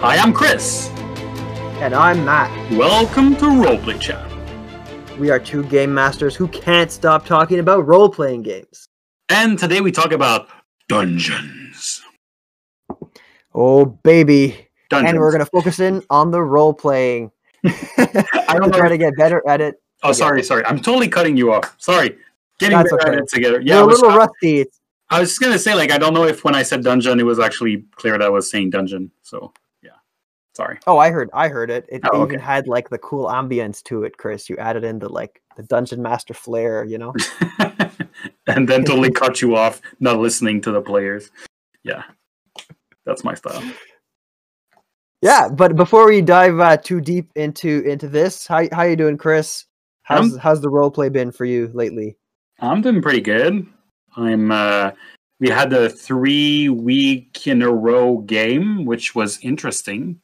Hi, I'm Chris. And I'm Matt. Welcome to Roleplay Chat. We are two game masters who can't stop talking about role playing games. And today we talk about dungeons. Oh, baby. Dungeons. And we're going to focus in on the role playing. I don't know. try to get better at it. Oh, sorry, sorry. I'm totally cutting you off. Sorry. Getting That's better at it together. Yeah, I a was, little rusty. I was just gonna say, like, I don't know if when I said dungeon, it was actually clear that I was saying dungeon. So, sorry. oh, I heard. I heard it. It Oh, even okay. had like the cool ambience to it, Chris. You added in the like the dungeon master flair. You know. and then totally cut you off, not listening to the players. Yeah, that's my style. Yeah, but before we dive uh, too deep into into this, how how you doing, Chris? How's Um, how's the role play been for you lately? I'm doing pretty good. I'm. uh We had a three week in a row game, which was interesting,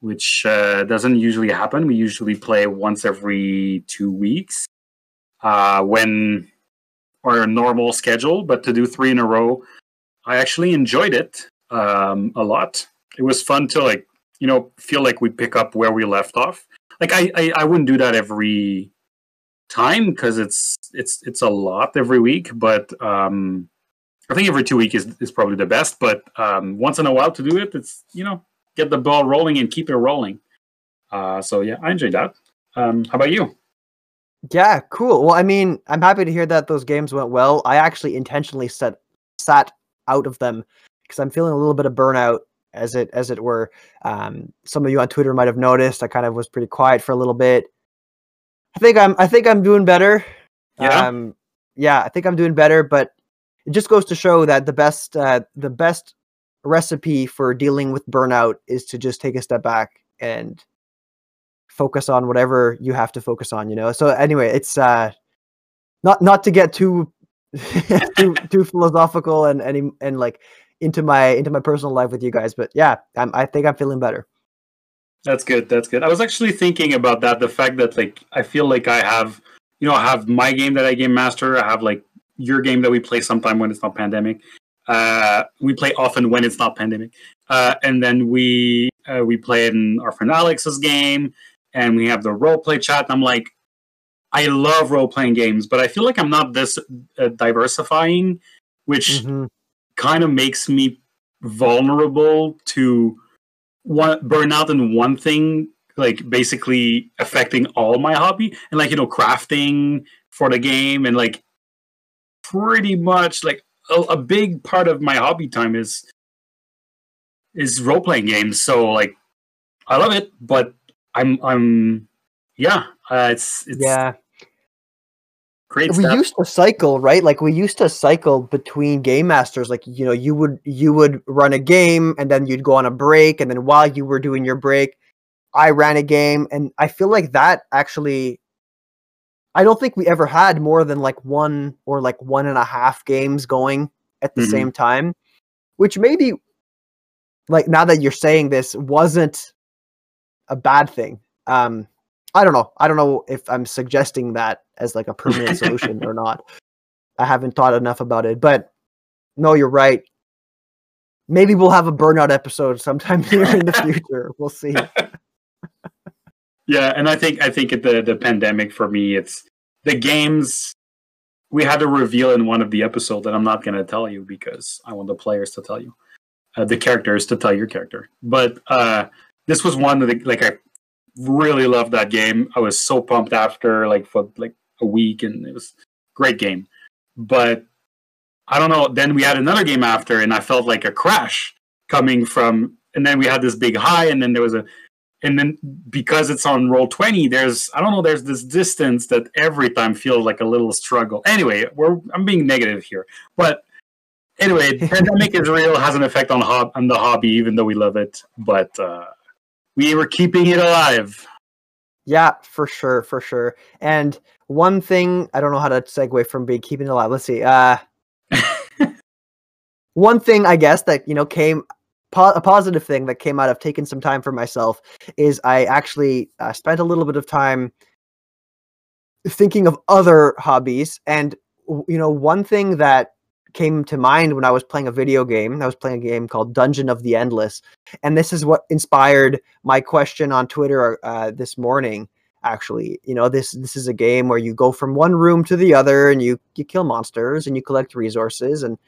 which uh, doesn't usually happen. We usually play once every two weeks, uh, when our normal schedule. But to do three in a row, I actually enjoyed it um, a lot. It was fun to like you know feel like we pick up where we left off. Like I I, I wouldn't do that every time because it's it's it's a lot every week but um i think every two week is, is probably the best but um once in a while to do it it's you know get the ball rolling and keep it rolling uh so yeah i enjoyed that um how about you Yeah, cool. Well, I mean, I'm happy to hear that those games went well. I actually intentionally set sat out of them because I'm feeling a little bit of burnout, as it as it were. Um, some of you on Twitter might have noticed. I kind of was pretty quiet for a little bit. I think I'm I think I'm doing better. Yeah? Um, yeah, I think I'm doing better, but it just goes to show that the best uh, the best recipe for dealing with burnout is to just take a step back and focus on whatever you have to focus on you know? So anyway it's uh not not to get too too too philosophical and and and like into my into my personal life with you guys but yeah I'm, i think i'm feeling better. That's good that's good. I was actually thinking about that the fact that like i feel like i have you know i have my game that i game master i have like your game that we play sometime when it's not pandemic uh we play often when it's not pandemic uh and then we uh, we play in our friend alex's game and we have the role play chat and i'm like i love role playing games but i feel like i'm not this uh, diversifying which Mhm. kind of makes me vulnerable to one burnout in one thing like basically affecting all my hobby and like you know crafting for the game and like pretty much like a, a big part of my hobby time is is role playing games. So like i love it but i'm i'm yeah uh, it's it's yeah. great we stuff. used to cycle right? Like we used to cycle between game masters. Like you know you would you would run a game and then you'd go on a break and then while you were doing your break i ran a game. And i feel like that actually i don't think we ever had more than like one or like one and a half games going at the Mhm. same time which maybe like now that you're saying this wasn't a bad thing. Um i don't know. I don't know if i'm suggesting that as like a permanent solution or not. I haven't thought enough about it but no you're right. Maybe we'll have a burnout episode sometime here in the future. We'll see Yeah, and I think I think the the pandemic for me, it's the games. We had a reveal in one of the episodes that I'm not going to tell you because I want the players to tell you, uh, the characters to tell your character. But uh, this was one that like I really loved that game. I was so pumped after like for like a week, and it was great game. But I don't know. Then we had another game after, and I felt like a crash coming from. And then we had this big high, and then there was a and then because it's on Roll20 there's i don't know there's this distance that every time feels like a little struggle. Anyway we're i'm being negative here. But anyway pandemic is real has an effect on, hob- on the hobby even though we love it. But uh we were keeping it alive. Yeah for sure for sure. And one thing i don't know how to segue from being keeping it alive. Let's see uh one thing i guess that you know came po- a positive thing that came out of taking some time for myself is i actually uh, spent a little bit of time thinking of other hobbies and you know one thing that came to mind when I was playing a video game. I was playing a game called Dungeon of the Endless, and this is what inspired my question on Twitter uh, this morning. Actually, you know this this is a game where you go from one room to the other, and you you kill monsters and you collect resources, and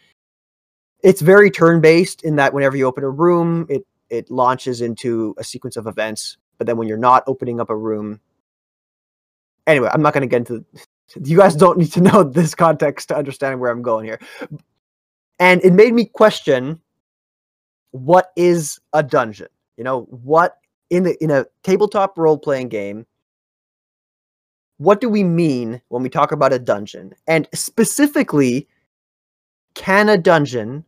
it's very turn based in that whenever you open a room, it it launches into a sequence of events. But then when you're not opening up a room, anyway, I'm not going to get into you guys don't need to know this context to understand where I'm going here. And it made me question what is a dungeon? You know, what in the in a tabletop role playing game, what do we mean when we talk about a dungeon? And specifically, can a dungeon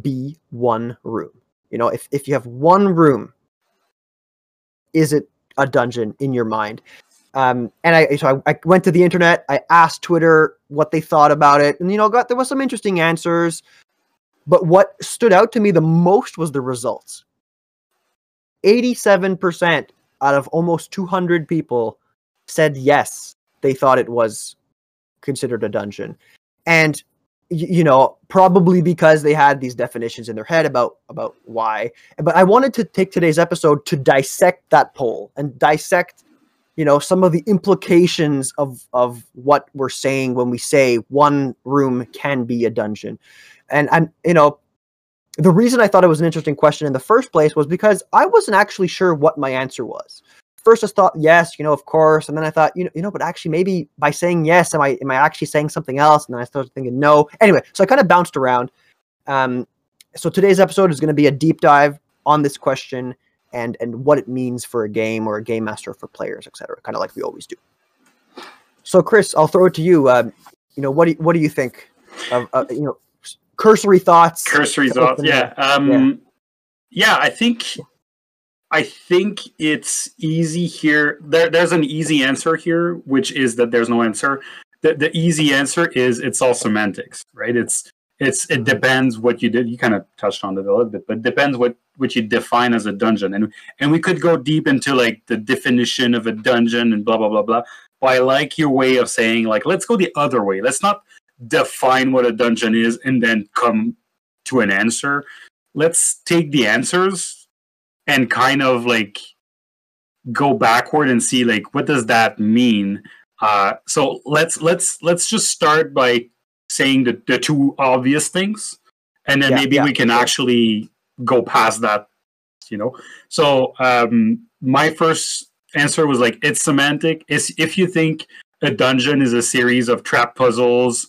be one room? You know, if, if you have one room, is it a dungeon in your mind? Um, and I so I, I, went to the internet. I asked Twitter what they thought about it, and you know, got there was some interesting answers. But what stood out to me the most was the results. Eighty-seven percent out of almost two hundred people said yes, they thought it was considered a dungeon, and you know probably because they had these definitions in their head about about why. But i wanted to take today's episode to dissect that poll and dissect you know some of the implications of of what we're saying when we say one room can be a dungeon. And i'm you know the reason i thought it was an interesting question in the first place was because i wasn't actually sure what my answer was first i thought yes you know of course and then i thought you know you know but actually maybe by saying yes am i am i actually saying something else and then i started thinking no anyway so i kind of bounced around um so today's episode is going to be a deep dive on this question and and what it means for a game or a game master for players, etc. Kind of like we always do. So, Chris, I'll throw it to you. Uh, you know, what do you, what do you think of uh, you know cursory thoughts? Cursory thoughts, yeah. Um, yeah. Yeah, I think I think it's easy here. There, there's an easy answer here, which is that there's no answer. The, the easy answer is it's all semantics, right? It's it's it depends what you did. You kind of touched on it a little bit, but depends what what you define as a dungeon. And and we could go deep into like the definition of a dungeon and blah blah blah blah. But I like your way of saying like let's go the other way. Let's not define what a dungeon is and then come to an answer. Let's take the answers and kind of like go backward and see like what does that mean. Uh, so let's let's let's just start by saying the, the two obvious things and then yeah, maybe yeah, we can yeah. actually go past that you know so um my first answer was like it's semantic it's if you think a dungeon is a series of trap puzzles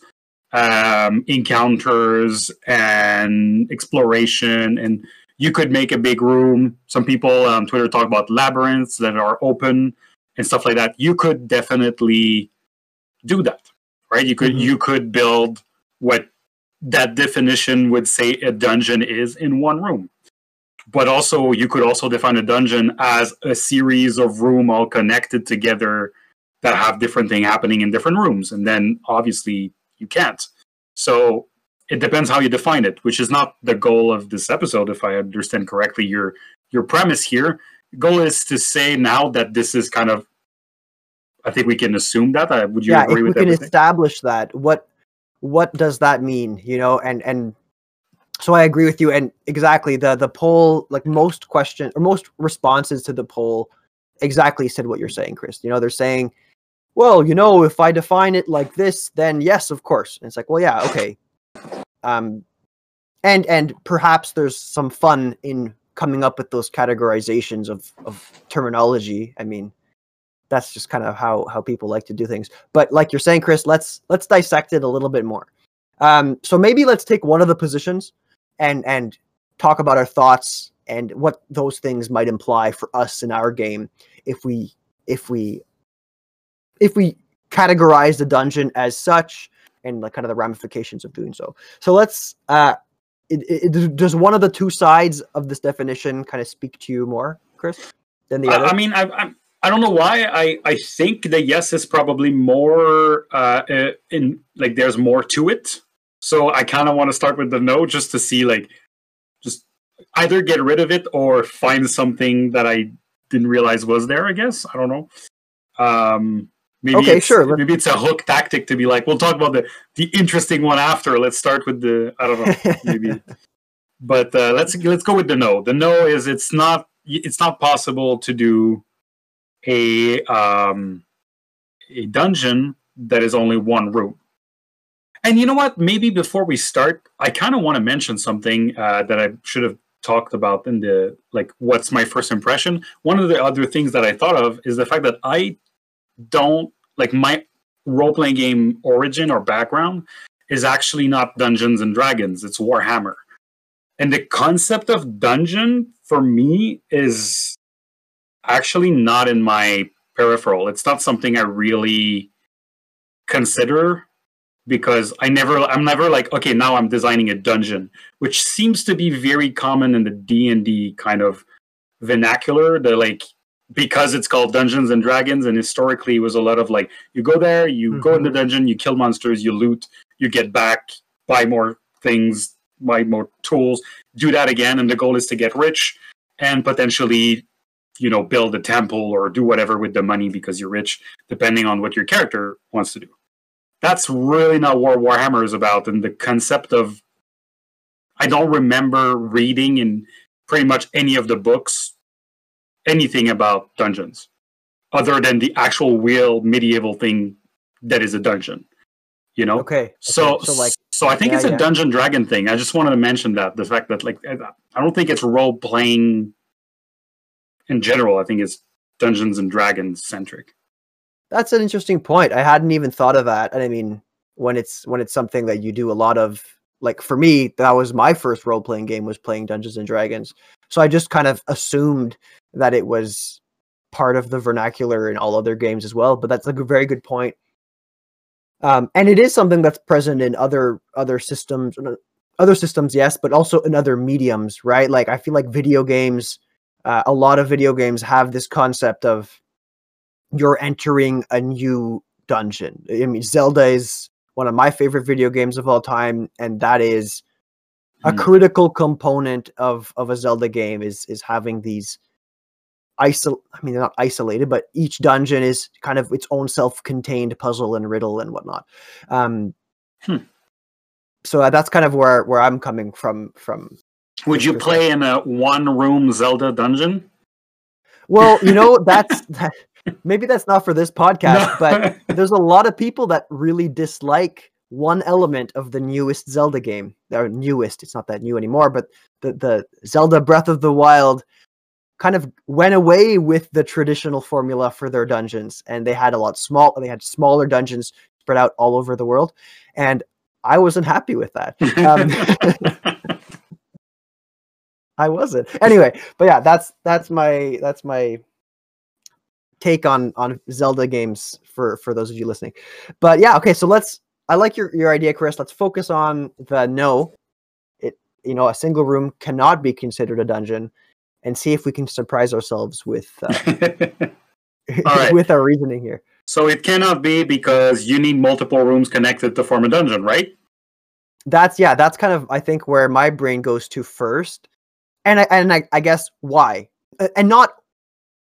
um encounters and exploration and you could make a big room some people on twitter talk about labyrinths that are open and stuff like that you could definitely do that right? You could mm-hmm. you could build what that definition would say a dungeon is in one room. But also you could also define a dungeon as a series of room all connected together that have different thing happening in different rooms. And then obviously you can't. So it depends how you define it, which is not the goal of this episode, if I understand correctly your your premise here. Goal is to say now that this is kind of I think we can assume that. Uh, would you yeah, agree if with we can establish that, what what does that mean? You know, and and so I agree with you. And exactly the the poll, like most question or most responses to the poll, exactly said what you're saying, Chris. You know, they're saying, well, you know, if I define it like this, then yes, of course. And it's like, well, yeah, okay. Um, and and perhaps there's some fun in coming up with those categorizations of of terminology. I mean, that's just kind of how how people like to do things. But like you're saying, Chris, let's let's dissect it a little bit more. Um, so maybe let's take one of the positions and and talk about our thoughts and what those things might imply for us in our game if we if we if we categorize the dungeon as such and like kind of the ramifications of doing so. So let's uh it, it, does one of the two sides of this definition kind of speak to you more, Chris, than the other? I mean, I, I'm I don't know why. I, I think the yes is probably more uh, uh, in like there's more to it. So I kind of want to start with the no just to see like just either get rid of it or find something that I didn't realize was there. I guess I don't know. Um, Maybe Okay, it's, sure, Maybe it's a hook tactic to be like, we'll talk about the the interesting one after. Let's start with the I don't know, maybe. but uh, let's let's go with the no. The no is it's not it's not possible to do a um a dungeon that is only one room. And you know what? Maybe before we start, I kind of want to mention something uh, that I should have talked about in the like what's my first impression. One of the other things that I thought of is the fact that I don't like my role playing game origin or background is actually not Dungeons and Dragons, it's Warhammer. And the concept of dungeon for me is actually not in my peripheral. It's not something I really consider because I never I'm never like okay now I'm designing a dungeon which seems to be very common in the D&D kind of vernacular the like because it's called Dungeons and Dragons and historically it was a lot of like you go there you go in the mm-hmm. dungeon you kill monsters you loot you get back buy more things buy more tools do that again and the goal is to get rich and potentially you know build a temple or do whatever with the money because you're rich depending on what your character wants to do. That's really not what warhammer is about and the concept of i don't remember reading in pretty much any of the books anything about dungeons other than the actual real medieval thing that is a dungeon you know Okay. so, okay, so like so I think yeah, it's a yeah. dungeon dragon thing. I just wanted to mention that the fact that like I don't think it's role playing in general. I think it's Dungeons and Dragons centric. That's an interesting point. I hadn't even thought of that. And I mean, when it's when it's something that you do a lot of, like for me, that was my first role playing game was playing Dungeons and Dragons. So I just kind of assumed that it was part of the vernacular in all other games as well. But that's like a very good point. Um, and it is something that's present in other other systems, other systems, yes, but also in other mediums, right? Like I feel like video games, uh, a lot of video games have this concept of you're entering a new dungeon. I mean, Zelda is one of my favorite video games of all time, and that is a Hmm. critical component of of a Zelda game is is having these isol I mean they're not isolated, but each dungeon is kind of its own self-contained puzzle and riddle and whatnot. Um Hmm. so uh, that's kind of where where I'm coming from from Would you play in a one room Zelda dungeon? Well, you know, that's that, maybe that's not for this podcast, but there's a lot of people that really dislike one element of the newest Zelda game. Or newest, it's not that new anymore, but the the Zelda Breath of the Wild kind of went away with the traditional formula for their dungeons and they had a lot small they had smaller dungeons spread out all over the world and I wasn't happy with that. Um, I wasn't. Anyway, but yeah, that's that's my that's my take on on Zelda games for for those of you listening. But yeah, okay, so let's I like your your idea, Chris. Let's focus on the no. It you know, a single room cannot be considered a dungeon and see if we can surprise ourselves with uh, right. with our reasoning here. so it cannot be because you need multiple rooms connected to form a dungeon, right? That's yeah, that's kind of I think where my brain goes to first. And I and I, I guess why? And not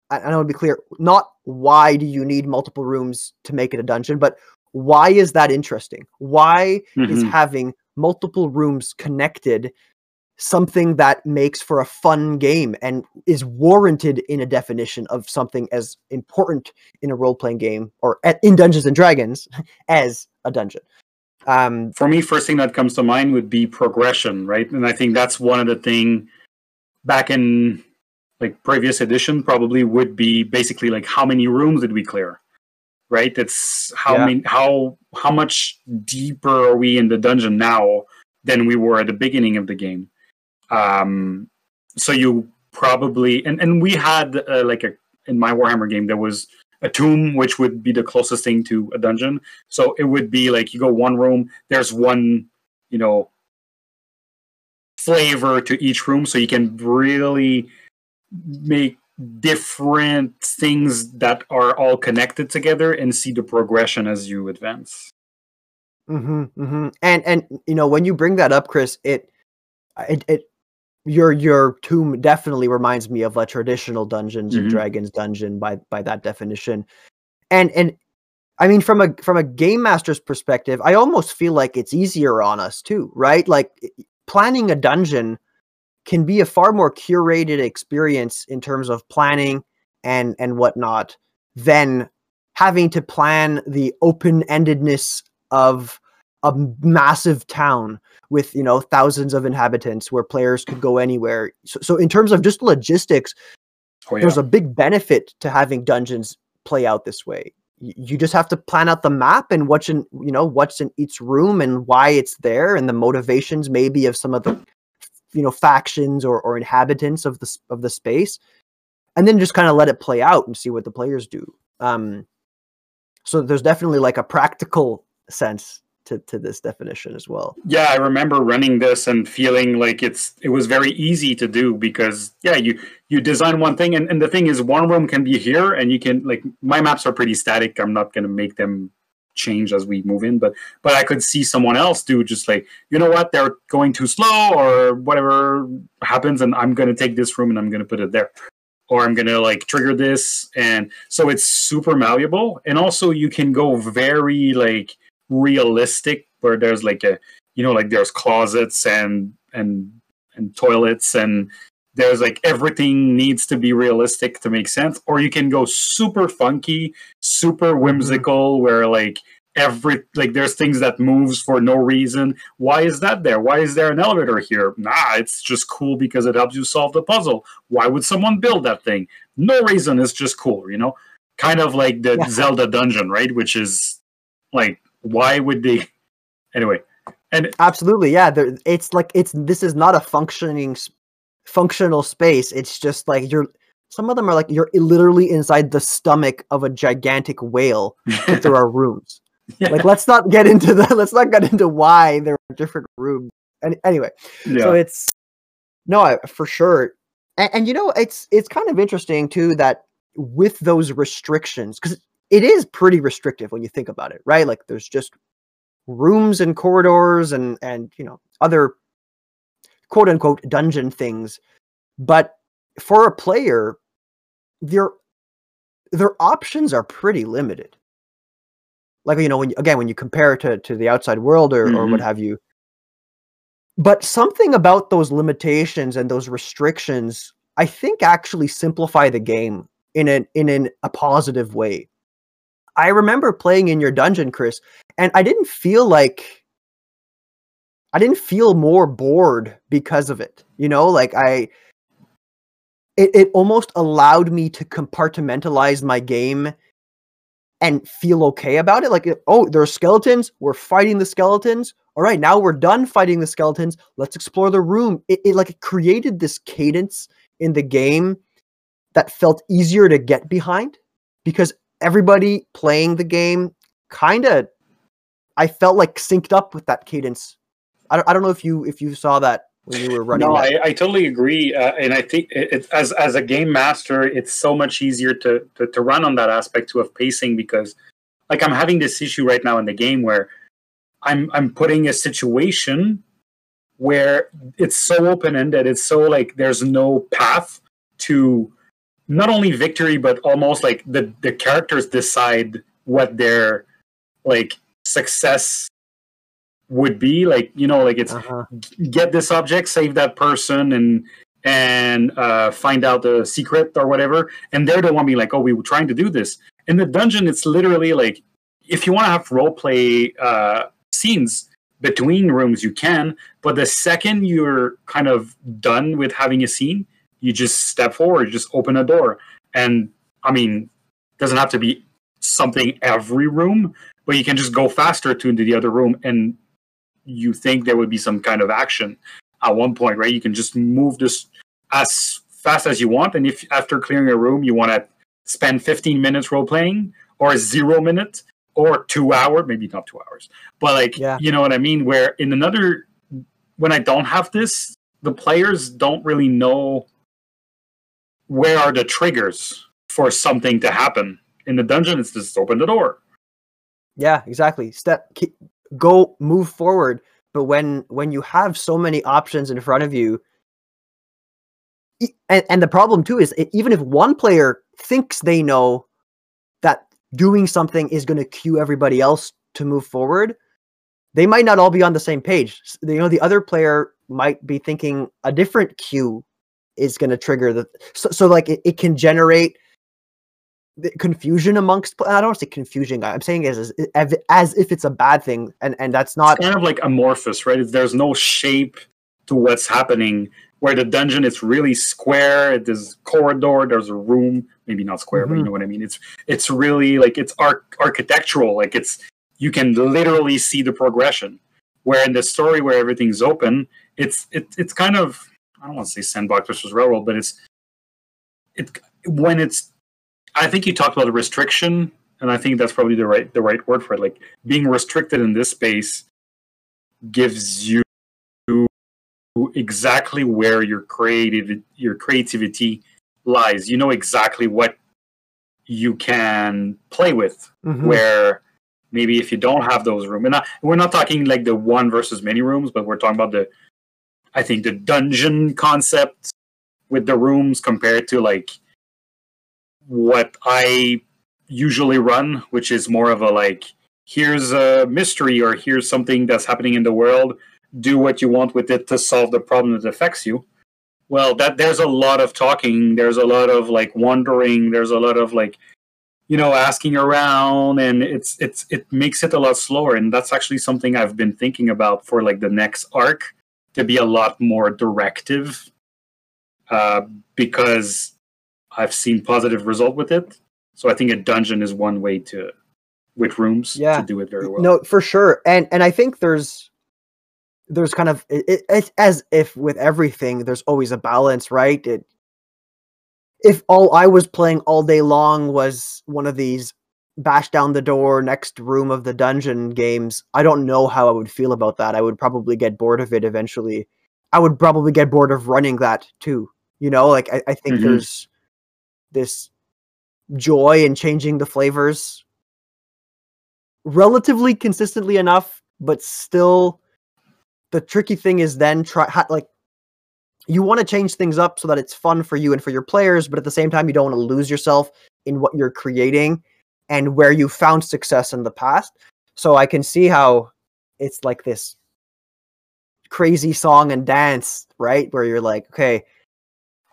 I I want to be clear, not why do you need multiple rooms to make it a dungeon, but why is that interesting? Why is Mhm. having multiple rooms connected something that makes for a fun game and is warranted in a definition of something as important in a role-playing game or at, in Dungeons and Dragons as a dungeon? Um, for me, first thing that comes to mind would be progression, right? And I think that's one of the thing back in like previous edition probably would be basically like how many rooms did we clear, right? It's how Yeah. many, how how much deeper are we in the dungeon now than we were at the beginning of the game? Um, so you probably and and we had uh, like a in my Warhammer game there was a tomb which would be the closest thing to a dungeon so it would be like you go one room, there's one, you know, flavor to each room, so you can really make different things that are all connected together and see the progression as you advance. hmm hmm And and you know when you bring that up, Chris, it it it your your tomb definitely reminds me of a traditional Dungeons and Mhm. Dragons dungeon by by that definition, and and I mean, from a from a game master's perspective, I almost feel like it's easier on us too, right? Like planning a dungeon can be a far more curated experience in terms of planning and and whatnot than having to plan the open-endedness of a massive town with you know thousands of inhabitants where players could go anywhere so, so in terms of just logistics oh, yeah. there's a big benefit to having dungeons play out this way you just have to plan out the map and what's in you know what's in each room and why it's there and the motivations maybe of some of the you know factions or, or inhabitants of the of the space and then just kind of let it play out and see what the players do um so there's definitely like a practical sense to, to this definition as well. Yeah, I remember running this and feeling like it's it was very easy to do because yeah, you you design one thing and, and the thing is one room can be here and you can like my maps are pretty static. I'm not gonna make them change as we move in, but but I could see someone else do just like, you know what, they're going too slow or whatever happens and I'm gonna take this room and I'm gonna put it there or I'm gonna like trigger this, and so it's super malleable. And also, you can go very like realistic, where there's like a you know like there's closets and and and toilets and there's like everything needs to be realistic to make sense or you can go super funky super mm-hmm. whimsical mm-hmm. where like every like there's things that moves for no reason why is that there why is there an elevator here nah it's just cool because it helps you solve the puzzle why would someone build that thing no reason it's just cool you know kind of like the yeah. zelda dungeon right which is like why would they anyway and absolutely yeah there, it's like it's this is not a functioning functional space it's just like you're some of them are like you're literally inside the stomach of a gigantic whale if there are rooms yeah. Like let's not get into the let's not get into why there are different rooms. And anyway, yeah. so it's no, I, for sure. And, and you know, it's it's kind of interesting too that with those restrictions because it is pretty restrictive when you think about it, right? Like there's just rooms and corridors and and you know other quote unquote dungeon things, but for a player, their their options are pretty limited like you know when again when you compare it to, to the outside world or, mm-hmm. or what mm-hmm. have you but something about those limitations and those restrictions i think actually simplify the game in an in an, a positive way i remember playing in your dungeon chris and i didn't feel like i didn't feel more bored because of it you know like i it, it almost allowed me to compartmentalize my game and feel okay about it. Like, oh, there are skeletons. We're fighting the skeletons. All right, now we're done fighting the skeletons. Let's explore the room. It, it like created this cadence in the game that felt easier to get behind because everybody playing the game kind of, I felt like synced up with that cadence. I don't, I don't know if you if you saw that when you were running. No, I, I, totally agree, uh, and I think it, it, as as a game master, it's so much easier to, to to run on that aspect too of pacing because, like, I'm having this issue right now in the game where I'm I'm putting a situation where it's so open ended, it's so like there's no path to not only victory but almost like the the characters decide what their like success would be like you know like it's uh-huh. get this object save that person and and uh, find out the secret or whatever and they're the one being like oh we were trying to do this in the dungeon it's literally like if you want to have role play uh, scenes between rooms you can but the second you're kind of done with having a scene you just step forward just open a door and i mean doesn't have to be something every room but you can just go faster to into the other room and you think there would be some kind of action at one point, right? You can just move this as fast as you want, and if after clearing a room you want to spend 15 minutes role playing or zero minutes or two hour, maybe not two hours, but like yeah. you know what I mean. Where in another, when I don't have this, the players don't really know where are the triggers for something to happen. In the dungeon, it's just open the door. Yeah, exactly. Step go move forward but when when you have so many options in front of you and, and the problem too is even if one player thinks they know that doing something is going to cue everybody else to move forward, they might not all be on the same page. You know, the other player might be thinking a different cue is going to trigger the. So, so like it, it can generate confusion amongst i don't want to say confusion. I'm saying as as, as- as if it's a bad thing, and and that's not. it's kind of like amorphous, right? There's no shape to what's happening. Where the dungeon is really square. There's corridor. There's a room. Maybe not square, but you Mhm. know what I mean. It's it's really like it's arch- architectural. Like it's you can literally see the progression. Where in the story where everything's open, it's it, it's kind of I don't want to say sandbox versus railroad, but it's it when it's. I think you talked about the restriction, and I think that's probably the right the right word for it. Like being restricted in this space gives you exactly where your creative your creativity lies. You know exactly what you can play with. Mhm. Where maybe if you don't have those rooms, and not, we're not talking like the one versus many rooms, but we're talking about the I think the dungeon concept with the rooms compared to like what I usually run, which is more of a like here's a mystery or here's something that's happening in the world. Do what you want with it to solve the problem that affects you. Well that there's a lot of talking. There's a lot of like wondering. There's a lot of like you know asking around and it's it's it makes it a lot slower. And that's actually something i've been thinking about for like the next arc to be a lot more directive uh, because i've seen positive result with it so i think a dungeon is one way to with rooms Yeah. to do it very well No, for sure, and and I think there's there's kind of it, it's as if with everything, there's always a balance, right? It if all I was playing all day long was one of these bash down the door next room of the dungeon games, I don't know how I would feel about that. I would probably get bored of it eventually. I would probably get bored of running that too. You know, like I, I think Mhm. there's this joy in changing the flavors relatively consistently enough, but still the tricky thing is then try like you want to change things up so that it's fun for you and for your players, but at the same time you don't want to lose yourself in what you're creating and where you found success in the past. So I can see how it's like this crazy song and dance, right? Where you're like, okay,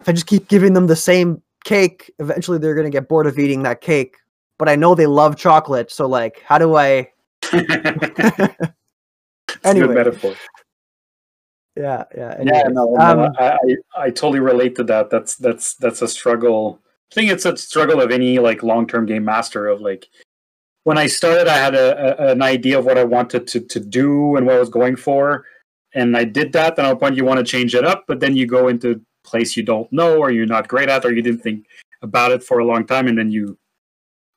if I just keep giving them the same cake, eventually they're going to get bored of eating that cake. But I know they love chocolate, so like, how do I? Anyway. good metaphor. Yeah, yeah. Yeah, no, no, Um, I, I totally relate to that. That's that's that's a struggle. I think it's a struggle of any like long term game master. Of like, when I started, I had a, a an idea of what I wanted to to do and what I was going for, and I did that. Then at a point, you want to change it up, but then you go into place you don't know, or you're not great at, or you didn't think about it for a long time, and then you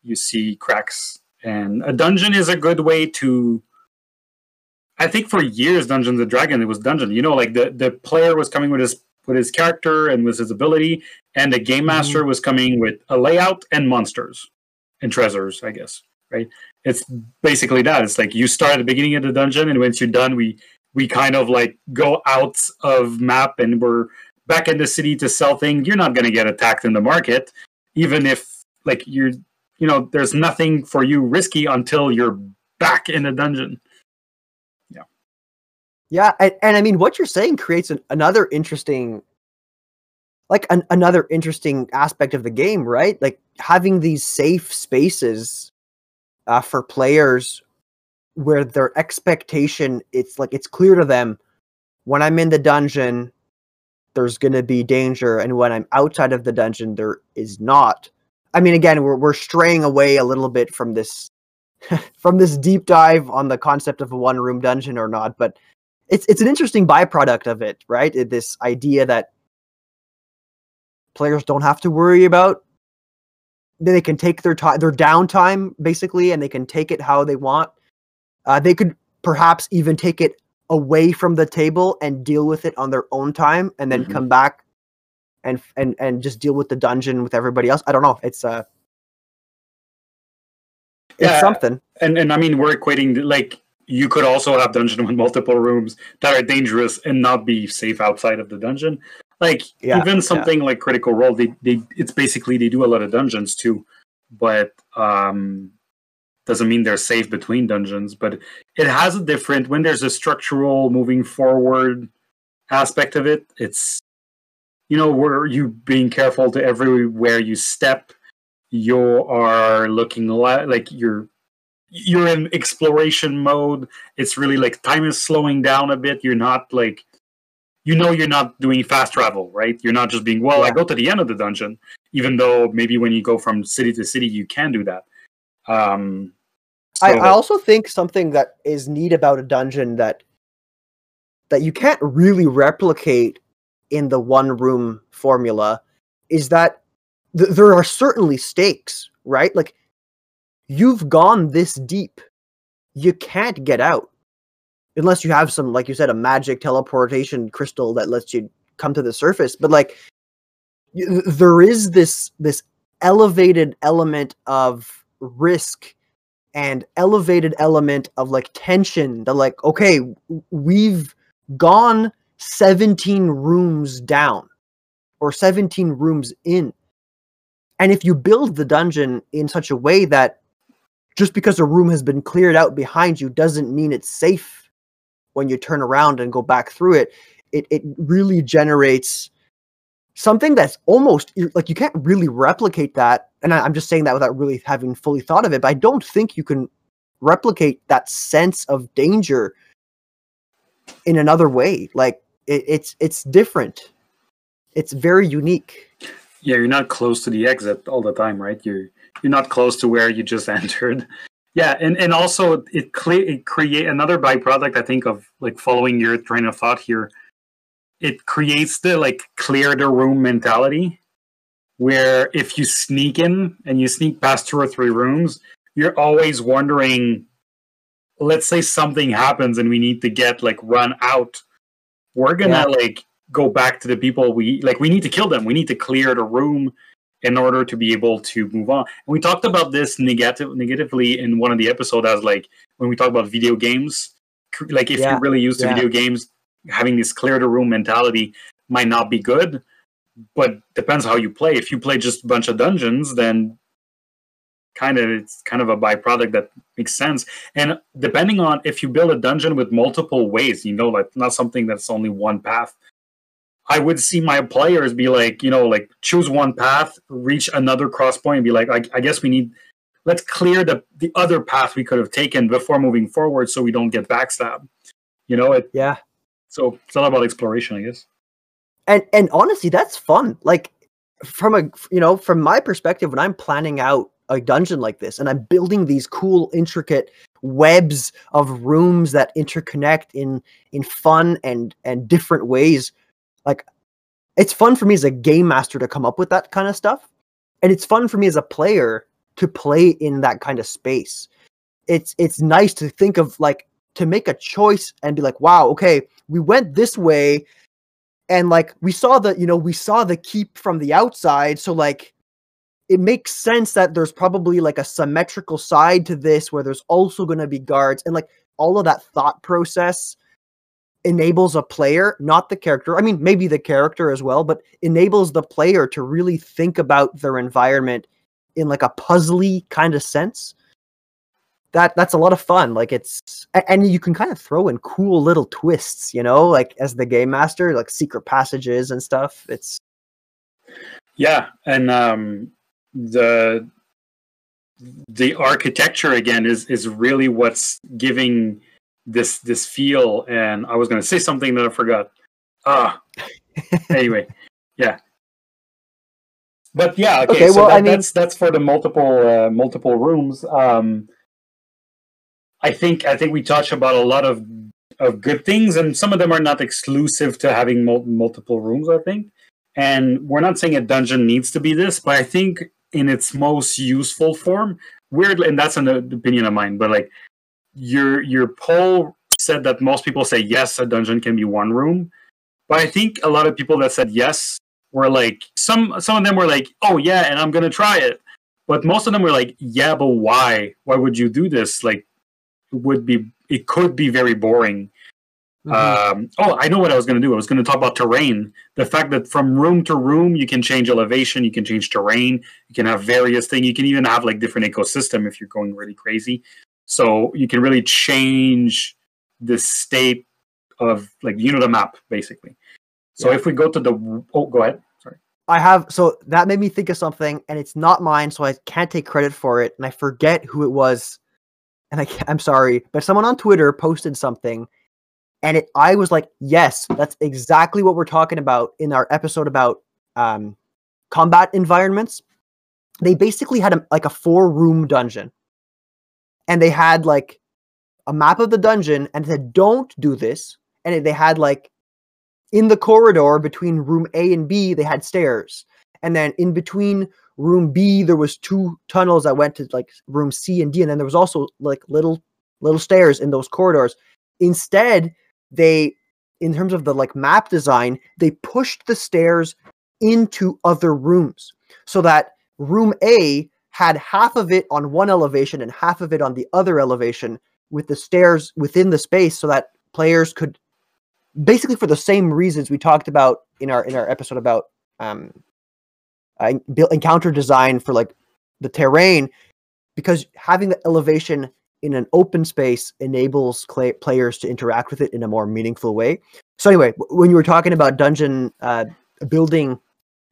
you see cracks. And a dungeon is a good way to I think for years, Dungeons and dragons it was dungeon. You know, like the the player was coming with his with his character and with his ability, and the game mm-hmm. master was coming with a layout and monsters and treasures. I guess right. It's basically that. It's like you start at the beginning of the dungeon, and once you're done, we we kind of like go out of map and we're back in the city to sell things. You're not going to get attacked in the market, even if like you're you know there's nothing for you risky until you're back in the dungeon. Yeah, yeah, and, and I mean, what you're saying creates an, another interesting, like an, another interesting aspect of the game, right? Like having these safe spaces uh, for players where their expectation, it's like it's clear to them when I'm in the dungeon, there's going to be danger, and when I'm outside of the dungeon, there is not. I mean, again, we're we're straying away a little bit from this from this deep dive on the concept of a one room dungeon or not, but it's it's an interesting byproduct of it, right? This idea that players don't have to worry about they can take their time their downtime basically and they can take it how they want uh, they could perhaps even take it away from the table and deal with it on their own time and then Mhm. come back and and and just deal with the dungeon with everybody else i don't know it's uh it's Yeah, something and and I mean we're equating like you could also have dungeon with multiple rooms that are dangerous and not be safe outside of the dungeon. Like Yeah, even yeah. something like Critical Role, they they it's basically they do a lot of dungeons too, but um doesn't mean they're safe between dungeons, but it has a different when there's a structural moving forward aspect of it. It's you know where you being careful to everywhere you step. You are looking like you're you're in exploration mode. It's really like time is slowing down a bit. You're not like you know you're not doing fast travel, right? You're not just being well. Yeah. I go to the end of the dungeon, even though maybe when you go from city to city, you can do that. Um, I, I also think something that is neat about a dungeon that that you can't really replicate in the one room formula is that th- there are certainly stakes, right? Like you've gone this deep, you can't get out unless you have some, like you said, a magic teleportation crystal that lets you come to the surface. But like there is this this elevated element of risk and elevated element of like tension that like okay we've gone 17 rooms down or 17 rooms in. And if you build the dungeon in such a way that just because a room has been cleared out behind you doesn't mean it's safe when you turn around and go back through it it, it really generates something that's almost like you can't really replicate that. And I, am just saying that without really having fully thought of it, but I don't think you can replicate that sense of danger in another way. Like it, it's it's different. It's very unique. Yeah, you're not close to the exit all the time, right? You're you're not close to where you just entered. Yeah, and, and also it, it create another byproduct I think of like following your train of thought here it creates the like clear the room mentality where if you sneak in and you sneak past two or three rooms you're always wondering let's say something happens and we need to get like run out we're gonna yeah. like go back to the people we like we need to kill them we need to clear the room in order to be able to move on and we talked about this negative negatively in one of the episodes as like when we talk about video games like if yeah. you're really used to yeah. video games having this clear the room mentality might not be good, but depends how you play. If you play just a bunch of dungeons, then kind of it's kind of a byproduct that makes sense. And depending on if you build a dungeon with multiple ways, you know, like not something that's only one path. I would see my players be like, you know, like choose one path, reach another cross point, and be like, I, I guess we need let's clear the the other path we could have taken before moving forward, so we don't get backstabbed. You know, it yeah so it's all about exploration, I guess. And and honestly, that's fun. Like from a you know from my perspective, when I'm planning out a dungeon like this and I'm building these cool, intricate webs of rooms that interconnect in in fun and and different ways, like it's fun for me as a game master to come up with that kind of stuff, and it's fun for me as a player to play in that kind of space. It's it's nice to think of like to make a choice and be like, wow, okay, we went this way and like we saw the, you know, we saw the keep from the outside. So like it makes sense that there's probably like a symmetrical side to this where there's also going to be guards and like all of that thought process enables a player, not the character. I mean, maybe the character as well, but enables the player to really think about their environment in like a puzzly kind of sense that that's a lot of fun. Like it's and you can kind of throw in cool little twists, you know, like as the game master, like secret passages and stuff. It's yeah, and um the the architecture again is is really what's giving this this feel and i was going to say something that i forgot ah anyway yeah but yeah okay, okay so well, that, I mean, that's that's for the multiple uh, multiple rooms um I think I think we touch about a lot of of good things, and some of them are not exclusive to having mul- multiple rooms. I think, and we're not saying a dungeon needs to be this, but I think in its most useful form, weirdly, and that's an opinion of mine, but like your your poll said that most people say yes, a dungeon can be one room, but I think a lot of people that said yes were like some some of them were like, oh yeah, and I'm gonna try it. But most of them were like, yeah, but why? Why would you do this? Like, would be it could be very boring Um, oh, I know what I was going to do. I was going to talk about terrain. The fact that from room to room, you can change elevation, you can change terrain, you can have various things. You can even have like different ecosystem if you're going really crazy. So you can really change the state of like you know the map basically. So Yeah. if we go to the oh, go ahead. Sorry. I have so that made me think of something, and it's not mine, so I can't take credit for it, and I forget who it was, and I, I'm sorry, but someone on Twitter posted something, and it I was like, yes, that's exactly what we're talking about in our episode about um, combat environments. They basically had a, like a four room dungeon, and they had like a map of the dungeon, and said, "Don't do this," and they had like in the corridor between room A and B, they had stairs. And then in between room B, there was two tunnels that went to like room C and D. And then there was also like little little stairs in those corridors. Instead, they in terms of the like map design, they pushed the stairs into other rooms so that room A had half of it on one elevation and half of it on the other elevation with the stairs within the space so that players could basically for the same reasons we talked about in our in our episode about um uh, encounter design for like the terrain because having the elevation in an open space enables players to interact with it in a more meaningful way so anyway when you were talking about dungeon uh building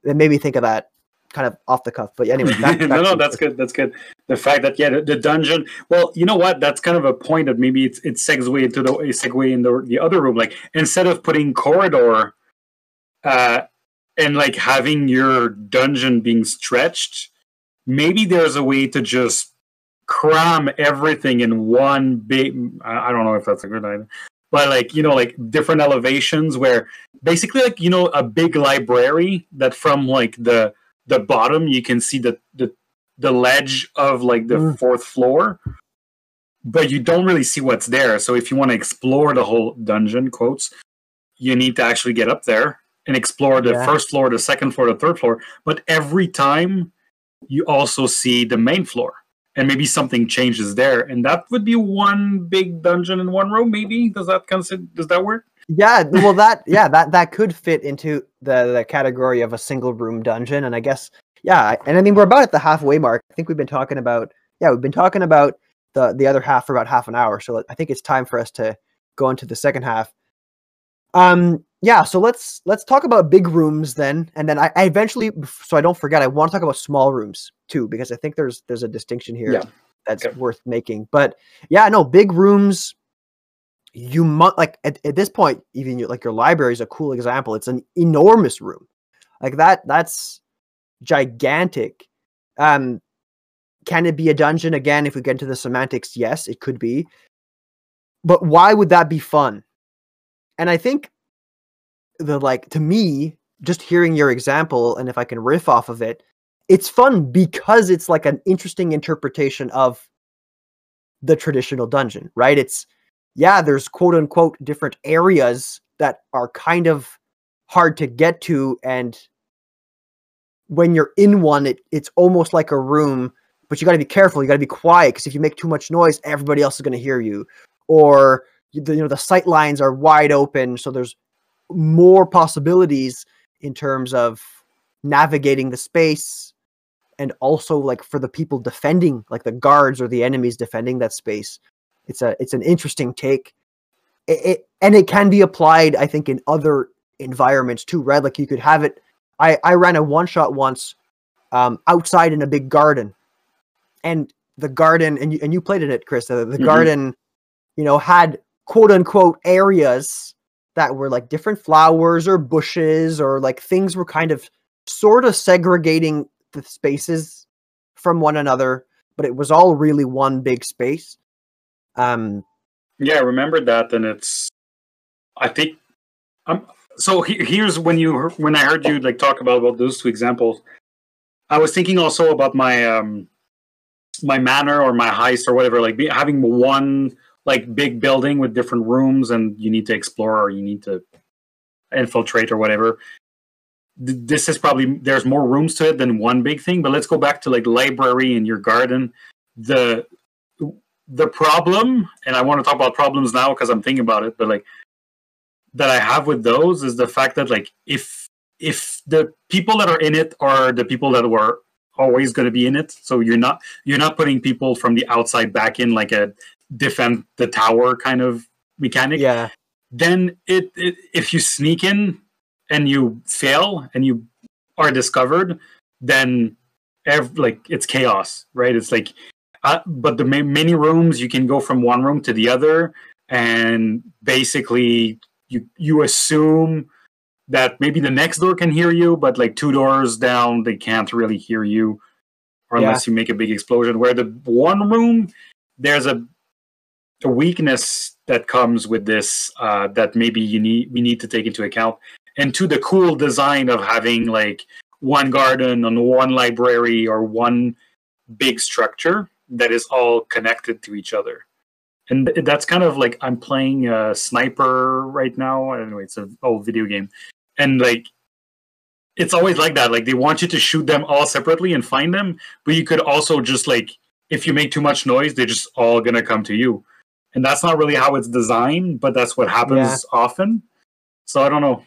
that made me think of that kind of off the cuff but anyway back, no, back no, to- that's good. That's good. The fact that yeah, the, the dungeon. Well, you know what? That's kind of a point that maybe it's it segue into the segue in the the other room. Like instead of putting corridor, uh, and like having your dungeon being stretched, maybe there's a way to just cram everything in one big. I don't know if that's a good idea. But like you know, like different elevations where basically like you know a big library that from like the the bottom you can see the the, the ledge of like the Mm. fourth floor but you don't really see what's there so if you want to explore the whole dungeon quotes you need to actually get up there and explore the Yeah. first floor the second floor the third floor but every time you also see the main floor and maybe something changes there and that would be one big dungeon in one room maybe does that consider does that work Yeah, well, that yeah, that that could fit into the the category of a single room dungeon, and I guess yeah, and I mean we're about at the halfway mark. I think we've been talking about yeah, we've been talking about the the other half for about half an hour, so I think it's time for us to go into the second half. Um, yeah, so let's let's talk about big rooms then, and then I, I eventually, so I don't forget, I want to talk about small rooms too because I think there's there's a distinction here Yeah. that's Okay. worth making. But yeah, no, big rooms you must like at, at this point even your, like your library is a cool example it's an enormous room like that that's gigantic um can it be a dungeon again if we get into the semantics yes it could be but why would that be fun and i think the like to me just hearing your example and if i can riff off of it it's fun because it's like an interesting interpretation of the traditional dungeon right it's yeah, there's quote unquote different areas that are kind of hard to get to. And when you're in one, it, it's almost like a room, but you got to be careful. You got to be quiet because if you make too much noise, everybody else is going to hear you. Or, the- you know, the sight lines are wide open. So there's more possibilities in terms of navigating the space and also like for the people defending like the guards or the enemies defending that space it's a it's an interesting take it, it and it can be applied i think in other environments too right like you could have it i i ran a one shot once um outside in a big garden and the garden and you, and you played in it chris the, the Mhm. garden you know had quote unquote areas that were like different flowers or bushes or like things were kind of sort of segregating the spaces from one another but it was all really one big space um Yeah, I remember that, and it's. I think. Um. So he, here's when you when I heard you like talk about about those two examples, I was thinking also about my um, my manor or my heist or whatever, like be, having one like big building with different rooms, and you need to explore or you need to infiltrate or whatever. This is probably there's more rooms to it than one big thing. But let's go back to like library in your garden. The the problem, and I want to talk about problems now because I'm thinking about it, but like that I have with those is the fact that like if if the people that are in it are the people that were always going to be in it, so you're not you're not putting people from the outside back in like a defend the tower kind of mechanic. Yeah. Then it, it if you sneak in and you fail and you are discovered, then ev- like it's chaos, right? It's like, uh, but the ma- many rooms you can go from one room to the other, and basically you you assume that maybe the next door can hear you, but like two doors down they can't really hear you, or Yeah. unless you make a big explosion. Where the one room there's a a weakness that comes with this uh, that maybe you need we need to take into account and to the cool design of having like one garden and one library or one big structure that is all connected to each other. And that's kind of like i'm playing a sniper right now. Anyway it's an old video game. And like it's always like that. Like they want you to shoot them all separately and find them but you could also just like if you make too much noise they're just all gonna come to you and that's not really how it's designed but that's what happens often so i don't know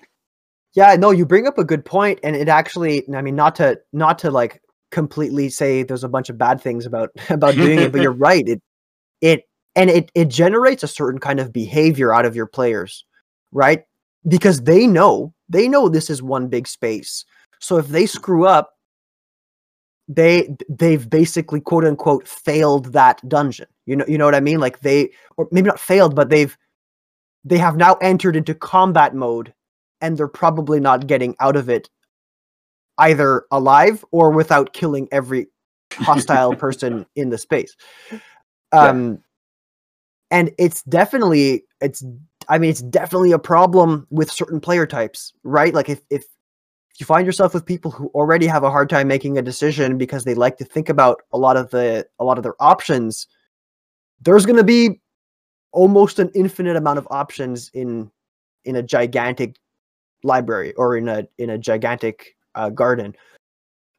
Yeah, no, you bring up a good point, and it actually, I mean, not to not to like completely say there's a bunch of bad things about about doing it, but you're right. It it and it it generates a certain kind of behavior out of your players, right? Because they know they know this is one big space. So if they screw up, they they've basically quote unquote failed that dungeon. You know, you know what I mean? Like they or maybe not failed, but they've they have now entered into combat mode and they're probably not getting out of it either alive or without killing every hostile person in the space. Um and it's definitely it's I mean it's definitely a problem with certain player types, right? Like if if you find yourself with people who already have a hard time making a decision because they like to think about a lot of the a lot of their options, there's going to be almost an infinite amount of options in in a gigantic library or in a in a gigantic uh, garden.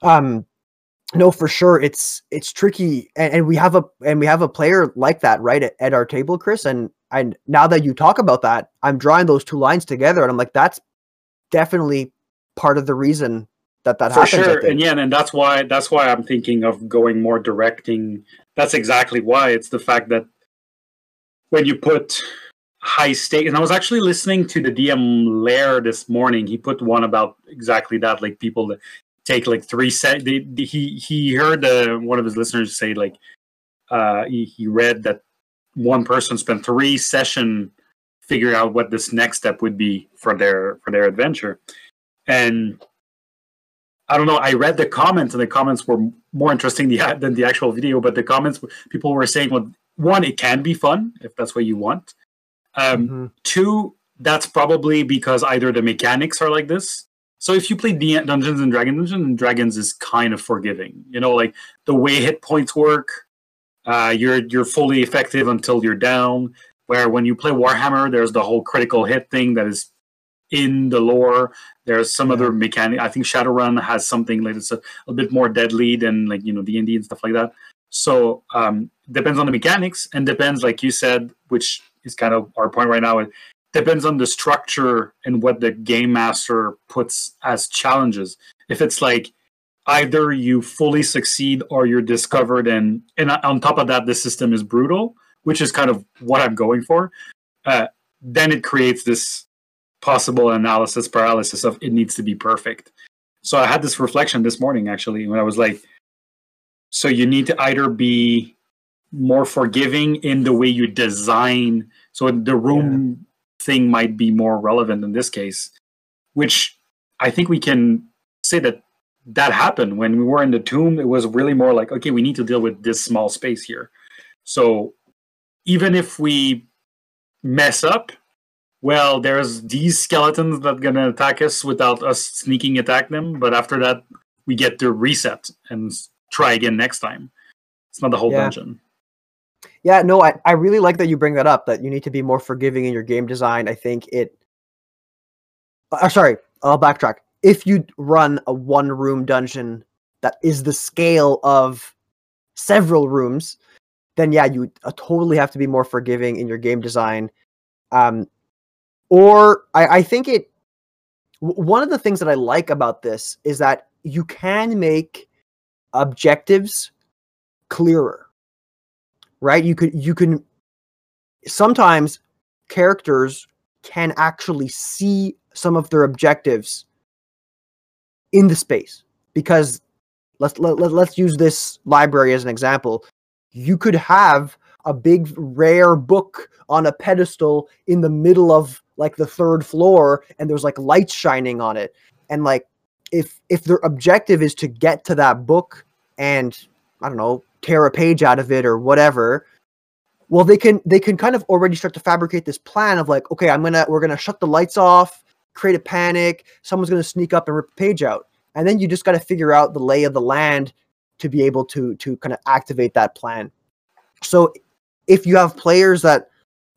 Um, no, for sure, it's it's tricky, and, and we have a and we have a player like that right at, at our table, Chris. And and now that you talk about that, I'm drawing those two lines together, and I'm like, that's definitely part of the reason that that for happens. Sure. And yeah and that's why that's why i'm thinking of going more directing. That's exactly why. It's the fact that when you put high stake and i was actually listening to the dm lair this morning. He put one about exactly that like people that take like three set they, they- he he heard uh, one of his listeners say like uh he, he read that one person spent three session figuring out what this next step would be for their for their adventure and I don't know. I read the comments, and the comments were more interesting than the actual video. But the comments, people were saying, well, one, it can be fun if that's what you want. Um, Mhm. Two, that's probably because either the mechanics are like this. So if you play D- Dungeons and Dragons, Dungeons and Dragons is kind of forgiving. You know, like the way hit points work, uh, you're you're fully effective until you're down. Where when you play Warhammer, there's the whole critical hit thing that is in the lore. There's some Yeah. other mechanic. I think Shadowrun has something like it's a, a bit more deadly than like you know the indie and stuff like that. So um, depends on the mechanics and depends, like you said, which is kind of our point right now. It depends on the structure and what the game master puts as challenges. If it's like either you fully succeed or you're discovered, and and on top of that, the system is brutal, which is kind of what I'm going for. Uh, then it creates this possible analysis paralysis of it needs to be perfect. So I had this reflection this morning actually when I was like, so you need to either be more forgiving in the way you design. So the room thing might be more relevant in this case, which I think we can say that that happened when we were in the tomb. It was really more like, okay, we need to deal with this small space here. So even if we mess up, well, there's these skeletons that gonna attack us without us sneaking attack them. But after that, we get to reset and try again next time. It's not the whole Yeah. dungeon. Yeah, no, I, I really like that you bring that up, that you need to be more forgiving in your game design. I think it. Uh, sorry, I'll backtrack. If you run a one room dungeon that is the scale of several rooms, then yeah, you uh, totally have to be more forgiving in your game design. Um, or I, I think it. One of the things that I like about this is that you can make objectives clearer, right? You could you can sometimes characters can actually see some of their objectives in the space because let's let, let, let's use this library as an example you could have a big rare book on a pedestal in the middle of like the third floor and there's like lights shining on it. And like if if their objective is to get to that book and i don't know tear a page out of it or whatever well they can they can kind of already start to fabricate this plan of like okay i'm gonna we're gonna shut the lights off create a panic someone's gonna sneak up and rip a page out. And then you just got to figure out the lay of the land to be able to to kind of activate that plan. So if you have players that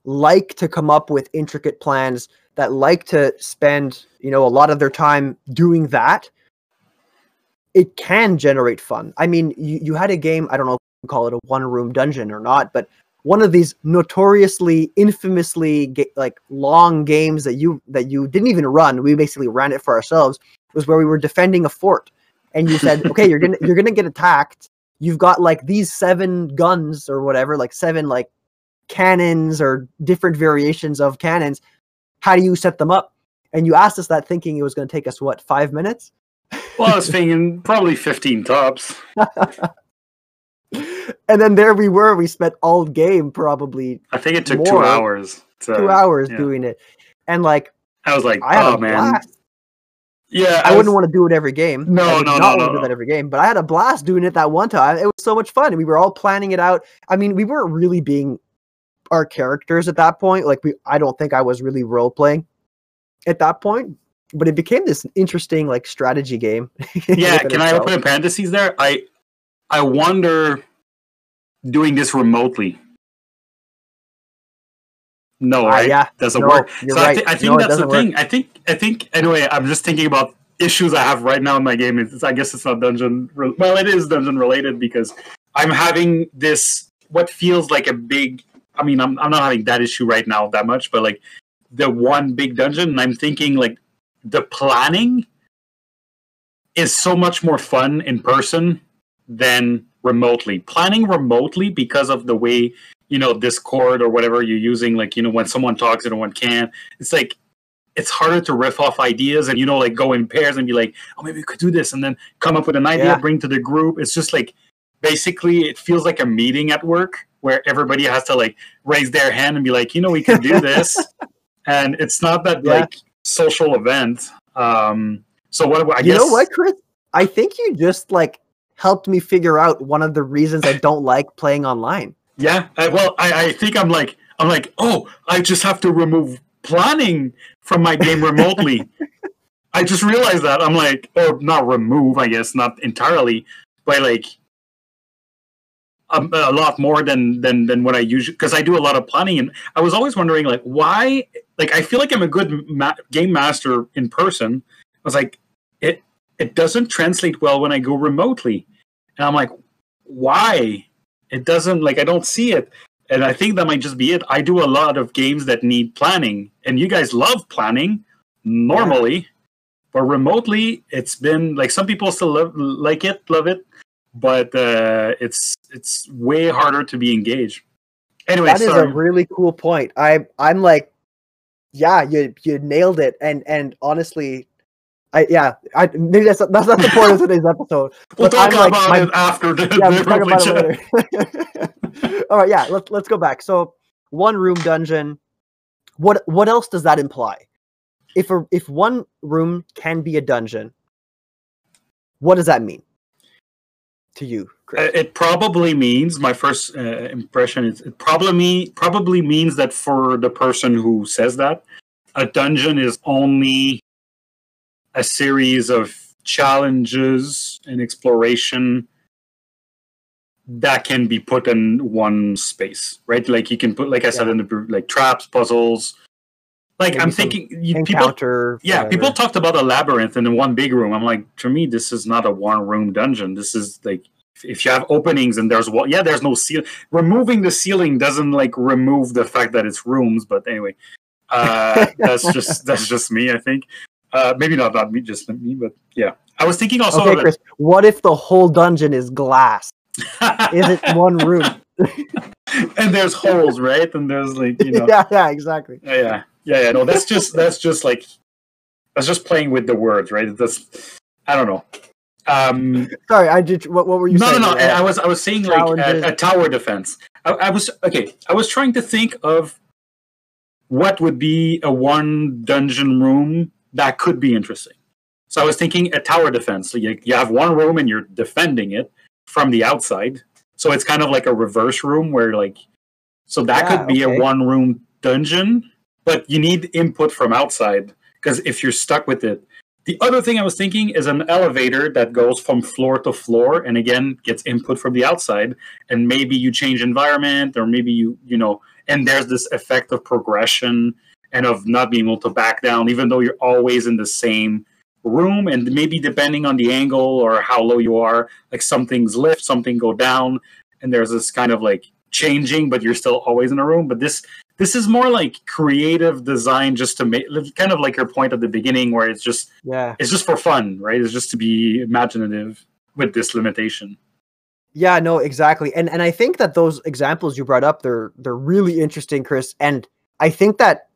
like to come up with intricate plans that like to spend you know a lot of their time doing that it can generate fun. I mean you, you had a game i don't know call it a one room dungeon or not but one of these notoriously infamously ga- like long games that you that you didn't even run we basically ran it for ourselves was where we were defending a fort. And you said okay you're gonna you're gonna get attacked. You've got like these seven guns or whatever like seven like cannons or different variations of cannons how do you set them up and you asked us that thinking it was going to take us what five minutes Well, I was thinking probably 15 tops. and then there we were we spent all game probably I think it took two More. hours. To, two hours yeah. doing it and like I was like, i oh man. blast Yeah, I, was- wouldn't want to do it every game. No, I would no, not no, want to no, do that every game. But I had a blast doing it that one time. It was so much fun, and we were all planning it out. I mean, we weren't really being our characters at that point. Like we, I don't think I was really role playing at that point. But it became this interesting like strategy game. yeah can i itself. open a parentheses there i i wonder doing this remotely no Ah, right yeah, doesn't no, work so i, right. thi- I think No, that's the work. thing i think i think anyway i'm just thinking about issues i have right now in my game it's, i guess it's not dungeon re- well it is dungeon related because i'm having this what feels like a big i mean I'm, I'm not having that issue right now that much but like the one big dungeon and i'm thinking like the planning is so much more fun in person than remotely. Planning remotely because of the way you know Discord or whatever you're using, like you know when someone talks and one can, it's like it's harder to riff off ideas and you know like go in pairs and be like, oh maybe we could do this and then come up with an idea, Yeah. bring to the group. It's just like basically it feels like a meeting at work where everybody has to like raise their hand and be like, you know, we can do this, and it's not that Yeah. like social event. Um, so what I you know what, Chris? I think you just like helped me figure out one of the reasons I don't like playing online. Yeah, I, well, I, I think I'm like I'm like, oh, I just have to remove planning from my game remotely. I just realized that I'm like, or not remove, I guess, not entirely, but like a, mm-hmm. a lot more than than than what I usually because I do a lot of planning, and I was always wondering like why. Like I feel like I'm a good ma- game master in person. I was like, it it doesn't translate well when I go remotely, and I'm like, why? It doesn't like I don't see it and I think that might just be it. I do a lot of games that need planning, and you guys love planning normally, but remotely, it's been like some people still love, like it, love it, but uh, it's it's way harder to be engaged. Anyway, That is sorry. a really cool point. I I'm like, yeah, you you nailed it. And and honestly, I yeah, I maybe that's that's not the point of today's episode. we'll talk I'm like- about my- it after the, Yeah, we'll talk about it later. All right, yeah, let's let's go back. So one room dungeon. What what else does that imply? If a if one room can be a dungeon, what does that mean to you, Chris? Uh, It probably means my first uh, impression is it probably probably means that for the person who says that, a dungeon is only a series of challenges and exploration that can be put in one space, right? Like you can put, like I said, Yeah. in the like traps, puzzles. Like Maybe I'm thinking, you, people yeah, whatever. people talked about a labyrinth in one big room. I'm like, to me, this is not a one room dungeon. This is like, if you have openings and there's wall, yeah, there's no ceiling. Removing the ceiling doesn't like remove the fact that it's rooms. But anyway, Uh, that's just that's just me, I think. Uh, maybe not not me, just me, but yeah. I was thinking also. Okay, Chris. What if the whole dungeon is glass? Is it one room? and there's holes, right? And there's like you know, yeah, yeah, exactly. yeah, yeah, yeah. No, that's just that's just like that's just playing with the words, right? That's I don't know. Um, Sorry, I did. What, what were you no, saying? no, no. Uh, I was I was saying like a, a tower defense. I, I was okay. I was trying to think of what would be a one dungeon room that could be interesting. So I was thinking a tower defense. So you, you have one room and you're defending it from the outside. So it's kind of like a reverse room where like so that Yeah, could be okay. a one room dungeon, but you need input from outside because if you're stuck with it. The other thing I was thinking is an elevator that goes from floor to floor and again gets input from the outside and maybe you change environment or maybe you you know and there's this effect of progression and of not being able to back down even though you're always in the same room and maybe depending on the angle or how low you are like some things lift something go down and there's this kind of like changing but you're still always in a room but this this is more like creative design just to make kind of like your point at the beginning where it's just yeah, it's just for fun right it's just to be imaginative with this limitation yeah, no, exactly. And and I think that those examples you brought up, they're they're really interesting, Chris. And I think that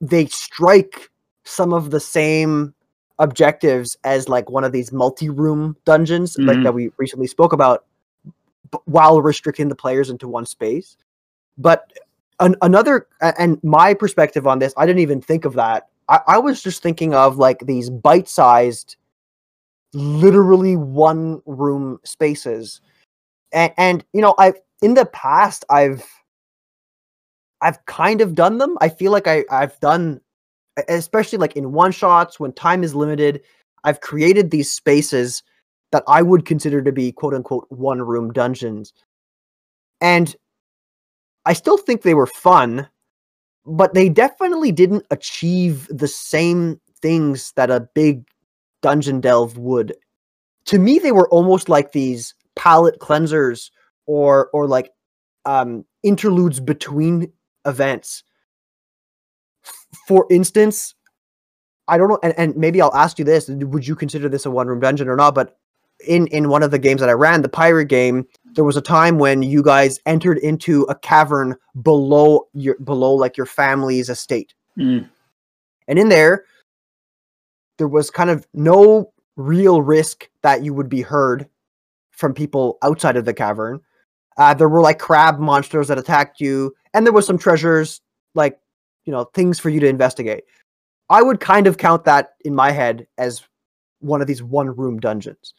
they strike some of the same objectives as like one of these multi-room dungeons, like Mhm. that we recently spoke about, while restricting the players into one space. But an, another, and my perspective on this, I didn't even think of that. I, I was just thinking of like these bite-sized, literally one-room spaces, and and you know, I've in the past, I've I've kind of done them. I feel like I I've done, especially like in one shots when time is limited. I've created these spaces that I would consider to be quote unquote one room dungeons. And I still think they were fun, but they definitely didn't achieve the same things that a big dungeon delve would. To me, they were almost like these palette cleansers or or like um interludes between events. For instance, I don't know, and, and maybe I'll ask you this: Would you consider this a one-room dungeon or not? But in in one of the games that I ran, the pirate game, there was a time when you guys entered into a cavern below your below like your family's estate, Mm. and in there, there was kind of no real risk that you would be heard from people outside of the cavern. Uh, there were like crab monsters that attacked you, and there was some treasures, like you know, things for you to investigate. I would kind of count that in my head as one of these one-room dungeons.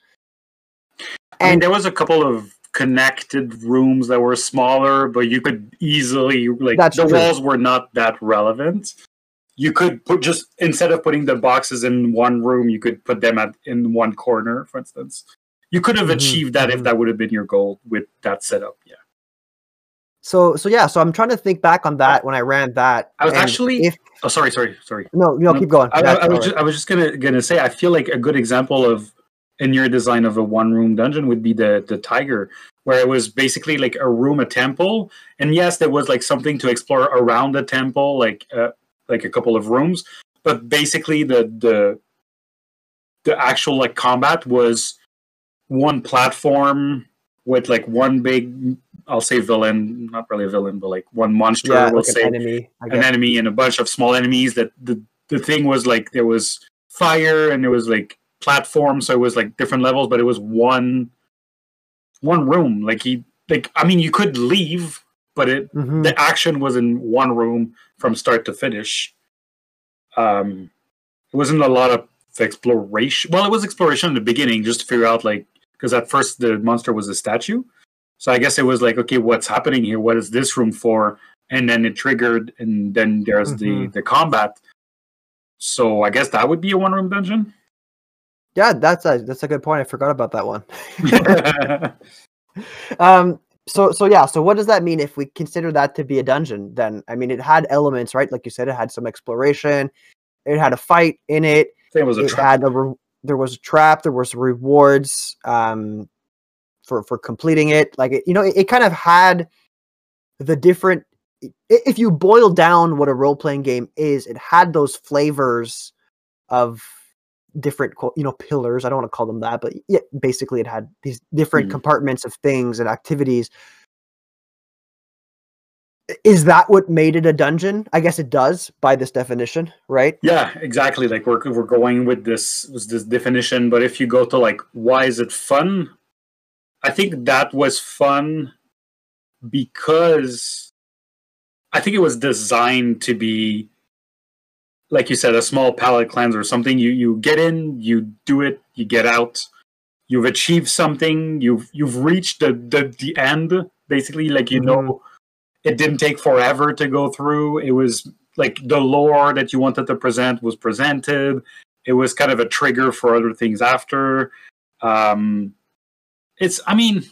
I mean, And there was a couple of connected rooms that were smaller, but you could easily like That's the true. walls were not that relevant. You could put just instead of putting the boxes in one room, you could put them at in one corner, for instance. You could have Mhm, achieved that if that would have been your goal with that setup. Yeah, so, so yeah, so I'm trying to think back on that when I ran that. I was actually- if Oh, sorry, sorry, sorry. no, no, No, keep going. I, I, I was sorry. just, I was just gonna gonna say I feel like a good example of in your design of a one room dungeon would be the the tiger where it was basically like a room a temple. And yes there was like something to explore around the temple like uh, like a couple of rooms. But basically the the the actual like combat was one platform with like one big I'll say villain not really a villain but like one monster yeah, we'll like say. an enemy. An enemy and a bunch of small enemies that the the thing was like there was fire and there was like platforms so it was like different levels but it was one one room. Like he like i mean you could leave but it Mhm. the action was in one room from start to finish. Um it wasn't a lot of exploration well it was exploration in the beginning just to figure out like because at first the monster was a statue. So i guess it was like okay what's happening here? What is this room for? And then it triggered and then there's the Mhm. the combat. So i guess that would be a one room dungeon Yeah, that's a that's a good point. I forgot about that one. um so so yeah so what does that mean if we consider that to be a dungeon then i mean it had elements right like you said it had some exploration it had a fight in it it was a it trap. had a re- there was a trap there was rewards um for for completing it like it, you know it, it kind of had the different if you boil down what a role playing game is, it had those flavors of different you know pillars i don't want to call them that but yeah basically it had these different mm. compartments of things and activities. Is that what made it a dungeon? I guess it does by this definition right? Yeah exactly like we're, we're going with this with this definition but if you go to like why is it fun? I think that was fun because i think it was designed to be like you said, a small palate cleanser or something. You you get in, you do it, you get out. You've achieved something. You've you've reached the the, the end. Basically, like you mm-hmm. know, it didn't take forever to go through. It was like the lore that you wanted to present was presented. It was kind of a trigger for other things after. Um, it's I mean,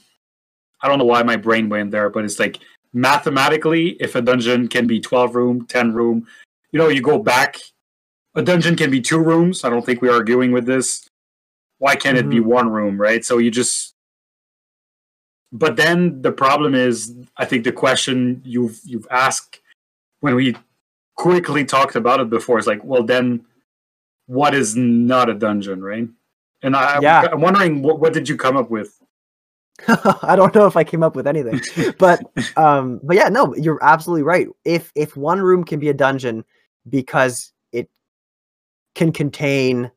I don't know why my brain went there, but it's like mathematically, if a dungeon can be twelve room, ten room, you know, you go back. A dungeon can be two rooms. I don't think we're arguing with this. Why can't mm-hmm. it be mm-hmm. one room, right? So you just. But then the problem is, I think the question you've you've asked when we quickly talked about it before is like, well, then what is not a dungeon, right? And I, yeah. I'm wondering what, what did you come up with? I don't know if I came up with anything, but um, but yeah, no, you're absolutely right. If if one room can be a dungeon, because can contain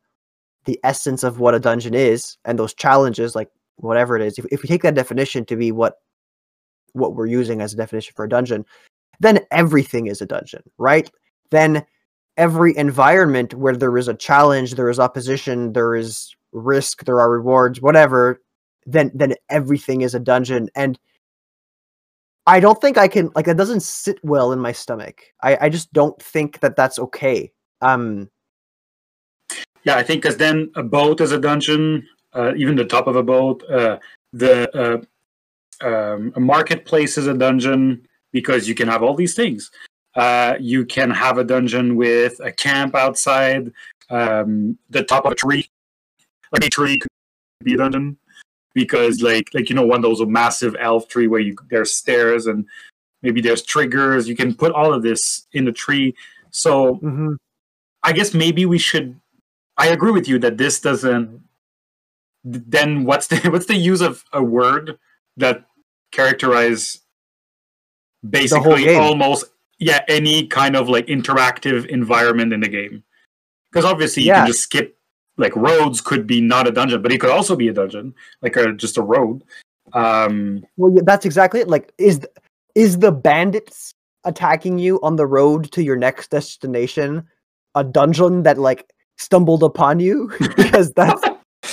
the essence of what a dungeon is and those challenges like whatever it is if, if we take that definition to be what what we're using as a definition for a dungeon then everything is a dungeon right then every environment where there is a challenge there is opposition there is risk there are rewards whatever then then everything is a dungeon and I don't think I can like that doesn't sit well in my stomach. I I just don't think that that's okay. Um yeah, I think because then a boat is a dungeon, uh, even the top of a boat. Uh, the uh, um, a marketplace is a dungeon because you can have all these things. Uh, you can have a dungeon with a camp outside, um, the top of a tree, like a tree could be a dungeon because like like you know one of those massive elf tree where you there's stairs and maybe there's triggers you can put all of this in the tree so mm-hmm. i guess maybe we should i agree with you that this doesn't then what's the what's the use of a word that characterize basically almost yeah any kind of like interactive environment in the game because obviously you yeah. can just skip like roads could be not a dungeon, but it could also be a dungeon, like a just a road. Um, well, yeah, that's exactly it. Like, is is the bandits attacking you on the road to your next destination a dungeon that like stumbled upon you? because that's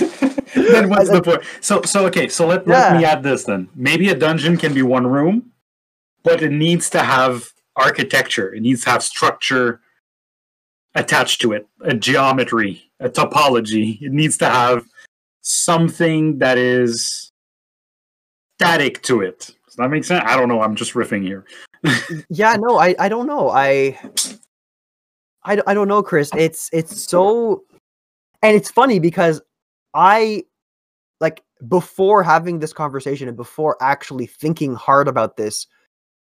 then what's the point? So so okay, so let, yeah. let me add this then. Maybe a dungeon can be one room, but it needs to have architecture. It needs to have structure attached to it, a geometry, a topology. It needs to have something that is static to it. Does that make sense? I don't know. I'm just riffing here. yeah, no, I, I don't know. I, I, I don't know, Chris. It's it's so, and it's funny because I, like, before having this conversation and before actually thinking hard about this,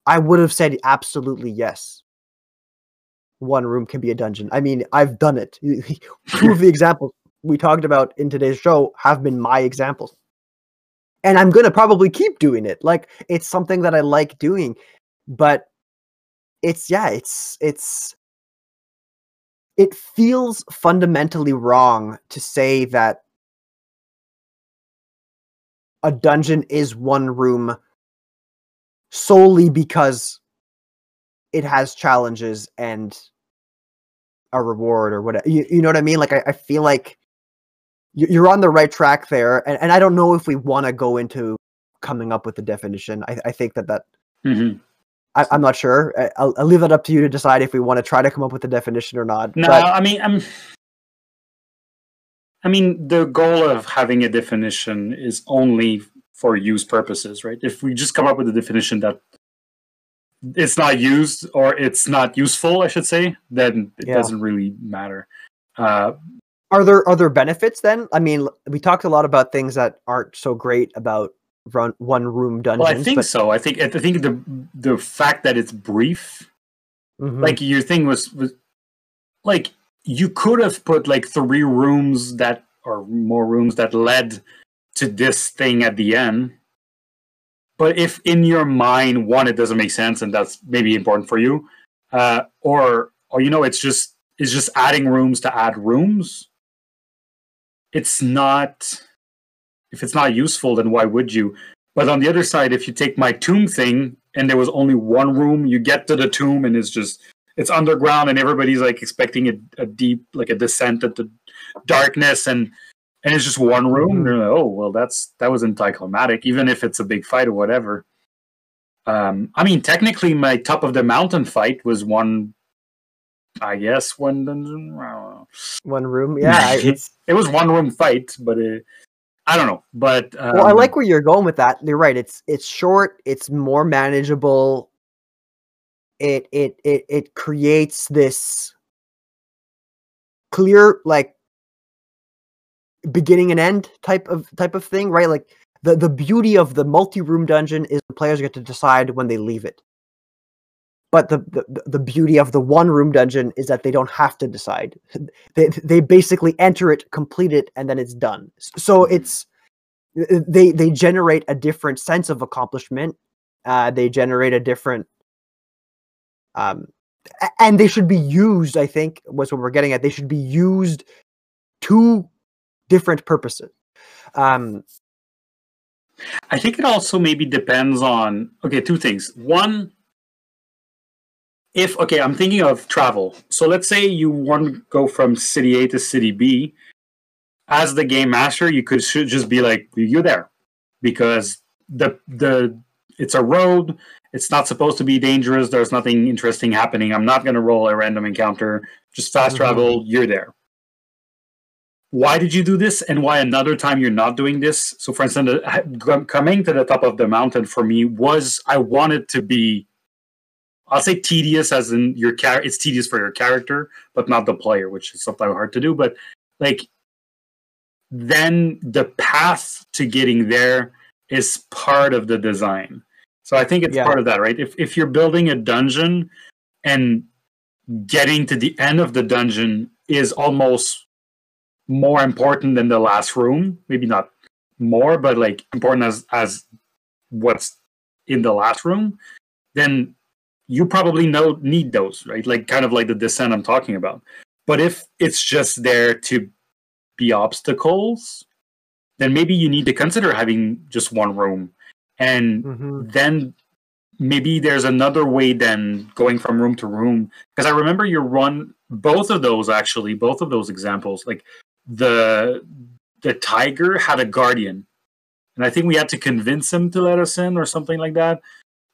I would have said absolutely yes one room can be a dungeon. I mean, I've done it. Two of the examples we talked about in today's show have been my examples. And I'm going to probably keep doing it. Like it's something that I like doing. But it's yeah, it's it's it feels fundamentally wrong to say that a dungeon is one room solely because it has challenges and a reward or whatever. You, you know what I mean? Like I, I feel like you're on the right track there, and, and I don't know if we want to go into coming up with the definition. I, I think that that mm-hmm. I, am not sure. I'll, I'll, leave that up to you to decide if we want to try to come up with a definition or not. No, but... I mean, I'm. I mean, the goal of having a definition is only for use purposes, right? If we just come up with a definition that it's not used or it's not useful, I should say, then it yeah. doesn't really matter. Uh, are there are there benefits then? I mean, we talked a lot about things that aren't so great about run one room dungeons. Well, I think but, so. I think I think the the fact that it's brief, Mhm. like your thing was was like you could have put like three rooms that or more rooms that led to this thing at the end. But if in your mind, one, it doesn't make sense, and that's maybe important for you, uh, or or you know, it's just it's just adding rooms to add rooms. It's not if it's not useful, then why would you? But on the other side, if you take my tomb thing and there was only one room, you get to the tomb and it's just it's underground and everybody's like expecting a, a deep like a descent into darkness and and it's just one room. Mhm. They're like, oh well, that's that was anticlimactic, even if it's a big fight or whatever. Um, I mean, technically, my top of the mountain fight was one. I guess one dungeon. I don't know. one room. Yeah, It was one room fight, but uh, I don't know. But um, well, I like where you're going with that. You're right. It's it's short. It's more manageable. It it it it creates this clear like beginning and end type of type of thing, right? Like the the beauty of the multi-room dungeon is the players get to decide when they leave it. But the, the the beauty of the one room dungeon is that they don't have to decide. They they basically enter it, complete it, and then it's done. So it's they they generate a different sense of accomplishment. Uh, they generate a different um, and they should be used. I think was what we're getting at. They should be used to different purposes. Um, I think it also maybe depends on okay, two things. One, if okay, I'm thinking of travel. So let's say you want to go from city A to city B. As the game master, you could should just be like, "You're there," because the the it's a road. It's not supposed to be dangerous. There's nothing interesting happening. I'm not going to roll a random encounter. Just fast Mhm. travel. You're there why did you do this and why another time you're not doing this so for instance coming to the top of the mountain for me was i wanted to be i'll say tedious as in your char- it's tedious for your character but not the player which is sometimes hard to do but like then the path to getting there is part of the design so i think it's Yeah. part of that right if, if you're building a dungeon and getting to the end of the dungeon is almost more important than the last room maybe not more but like important as as what's in the last room then you probably know need those right? Like kind of like the descent i'm talking about. But if it's just there to be obstacles then maybe you need to consider having just one room. And mhm. then maybe there's another way than going from room to room. Because i remember you run both of those actually both of those examples. Like the the tiger had a guardian. And i think we had to convince him to let us in or something like that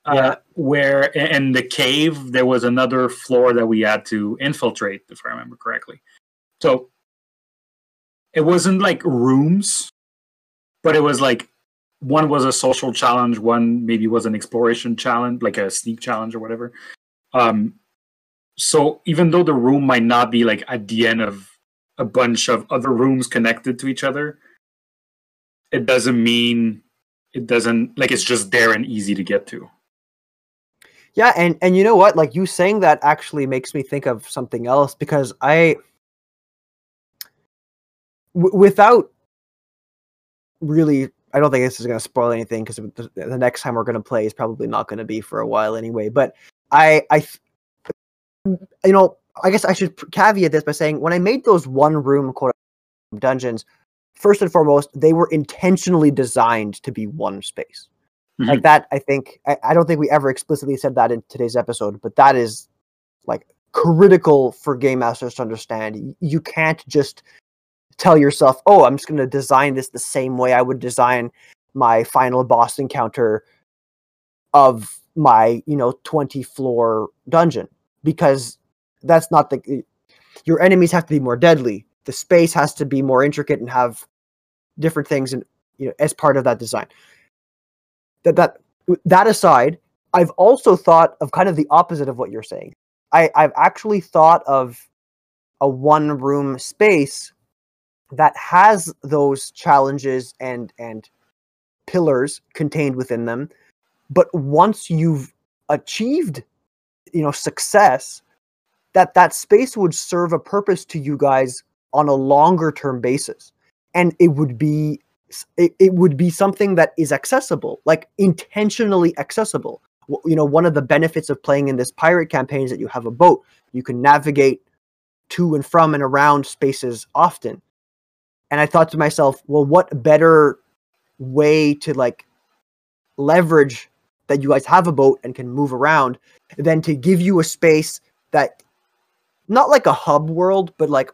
Yeah. uh, where in the cave there was another floor that we had to infiltrate if i remember correctly. So it wasn't like rooms but it was like one was a social challenge one maybe was an exploration challenge like a sneak challenge or whatever. Um so even though the room might not be like at the end of a bunch of other rooms connected to each other it doesn't mean it doesn't like it's just there and easy to get to Yeah, and and you know what? Like you saying that actually makes me think of something else because I, w- without really, I don't think this is going to spoil anything because the, the next time we're going to play is probably not going to be for a while anyway. But I, I, you know, I guess I should caveat this by saying when I made those one room quote dungeons, first and foremost, they were intentionally designed to be one space like mm-hmm. that i think I, I don't think we ever explicitly said that in today's episode but that is like critical for game masters to understand. You can't just tell yourself oh i'm just going to design this the same way i would design my final boss encounter of my you know 20 floor dungeon. Because that's not the your enemies have to be more deadly. The space has to be more intricate and have different things and you know as part of that design that that that aside, I've also thought of kind of the opposite of what you're saying. I, I've actually thought of a one room space that has those challenges and and pillars contained within them. But once you've achieved, you know, success, that that space would serve a purpose to you guys on a longer term basis, and it would be it, it would be something that is accessible, like intentionally accessible. You know, one of the benefits of playing in this pirate campaign is that you have a boat. You can navigate to and from and around spaces often. And I thought to myself, well, what better way to like leverage that you guys have a boat and can move around than to give you a space that not like a hub world, but like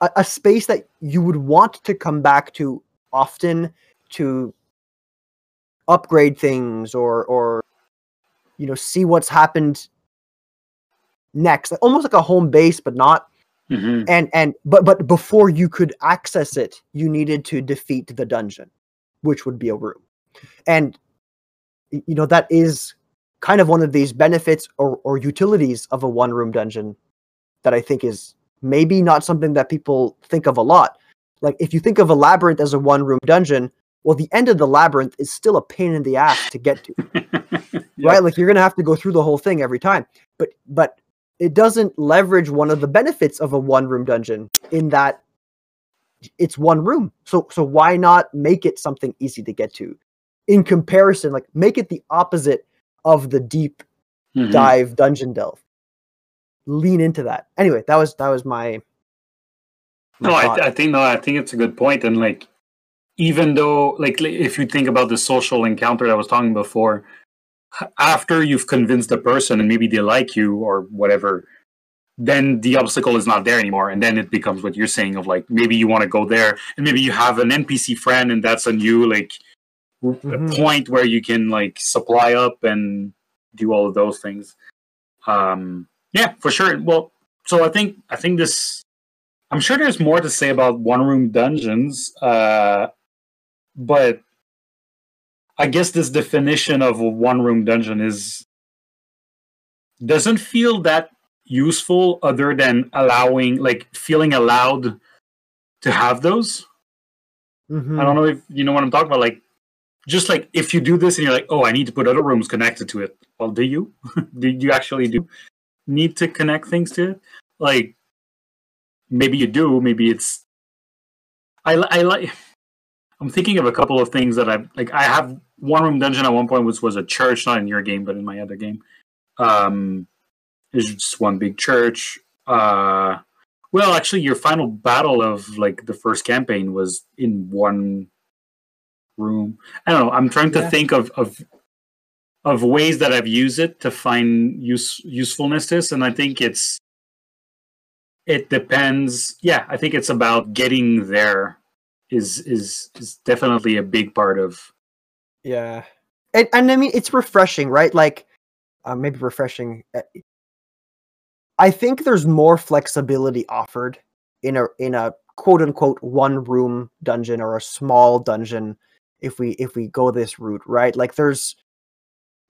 a, a space that you would want to come back to often to upgrade things or or you know see what's happened next almost like a home base but not Mhm. and and but but before you could access it you needed to defeat the dungeon which would be a room and you know that is kind of one of these benefits or, or utilities of a one room dungeon that i think is maybe not something that people think of a lot like if you think of a labyrinth as a one room dungeon well the end of the labyrinth is still a pain in the ass to get to. Right? Like you're gonna have to go through the whole thing every time. But but it doesn't leverage one of the benefits of a one room dungeon in that it's one room. So so why not make it something easy to get to? In comparison like make it the opposite of the deep Mhm. dive dungeon delve. Lean into that. Anyway that was that was my No. I, I think no, I think it's a good point, and like, even though like if you think about the social encounter that I was talking before, after you've convinced the person and maybe they like you or whatever, then the obstacle is not there anymore, and then it becomes what you're saying of like maybe you want to go there, and maybe you have an NPC friend, and that's a new like Mhm. point where you can like supply up and do all of those things. Um, yeah, for sure. Well, so I think I think this I'm sure there's more to say about one room dungeons, uh, but I guess this definition of a one room dungeon is doesn't feel that useful other than allowing like feeling allowed to have those. Mhm. I don't know if you know what I'm talking about. Like just like if you do this and you're like, oh, I need to put other rooms connected to it. Well, do you? do you actually do need to connect things to it? Like maybe you do. Maybe it's. I I like. I'm thinking of a couple of things that I like. I have one room dungeon at one point, which was a church, not in your game, but in my other game. Um, it's just one big church. Uh, well, actually, your final battle of like the first campaign was in one room. I don't know. I'm trying to Yeah. think of of of ways that I've used it to find use usefulness to this, and I think it's it depends. Yeah, I think it's about getting there. Is is is definitely a big part of. Yeah, and and I mean it's refreshing, right? Like, uh, maybe refreshing. uh, I think there's more flexibility offered in a in a quote unquote one room dungeon or a small dungeon if we if we go this route, right? Like, there's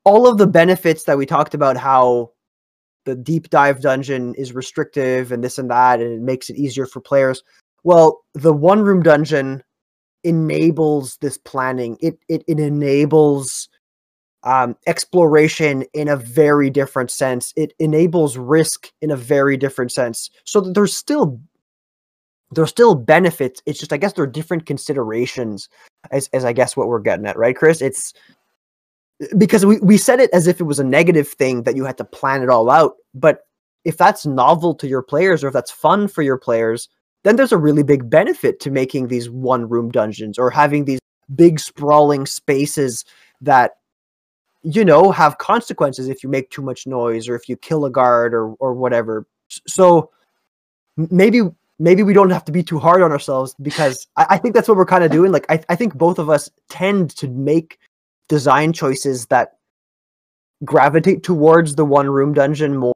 all of the benefits that we talked about how the deep dive dungeon is restrictive and this and that and it makes it easier for players. Well the one room dungeon enables this planning. It it, it enables um, exploration in a very different sense. It enables risk in a very different sense. So there's still there's still benefits. It's just i guess there are different considerations as, as i guess what we're getting at right chris? It's because we, we said it as if it was a negative thing that you had to plan it all out but if that's novel to your players or if that's fun for your players then there's a really big benefit to making these one room dungeons or having these big sprawling spaces that you know have consequences if you make too much noise or if you kill a guard or or whatever. So maybe maybe we don't have to be too hard on ourselves because i, I think that's what we're kind of doing. Like I, I think both of us tend to make design choices that gravitate towards the one room dungeon more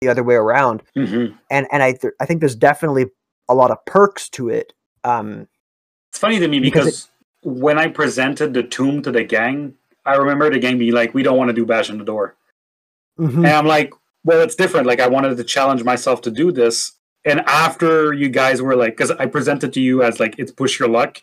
the other way around Mhm. and and I th- I think there's definitely a lot of perks to it. Um, It's funny to me Because because, when I presented the tomb to the gang, I remember the gang being like, "We don't want to do bash on the door," mhm, and I'm like, "Well, it's different. Like, I wanted to challenge myself to do this." And after you guys were like, because I presented to you as like, "It's push your luck,"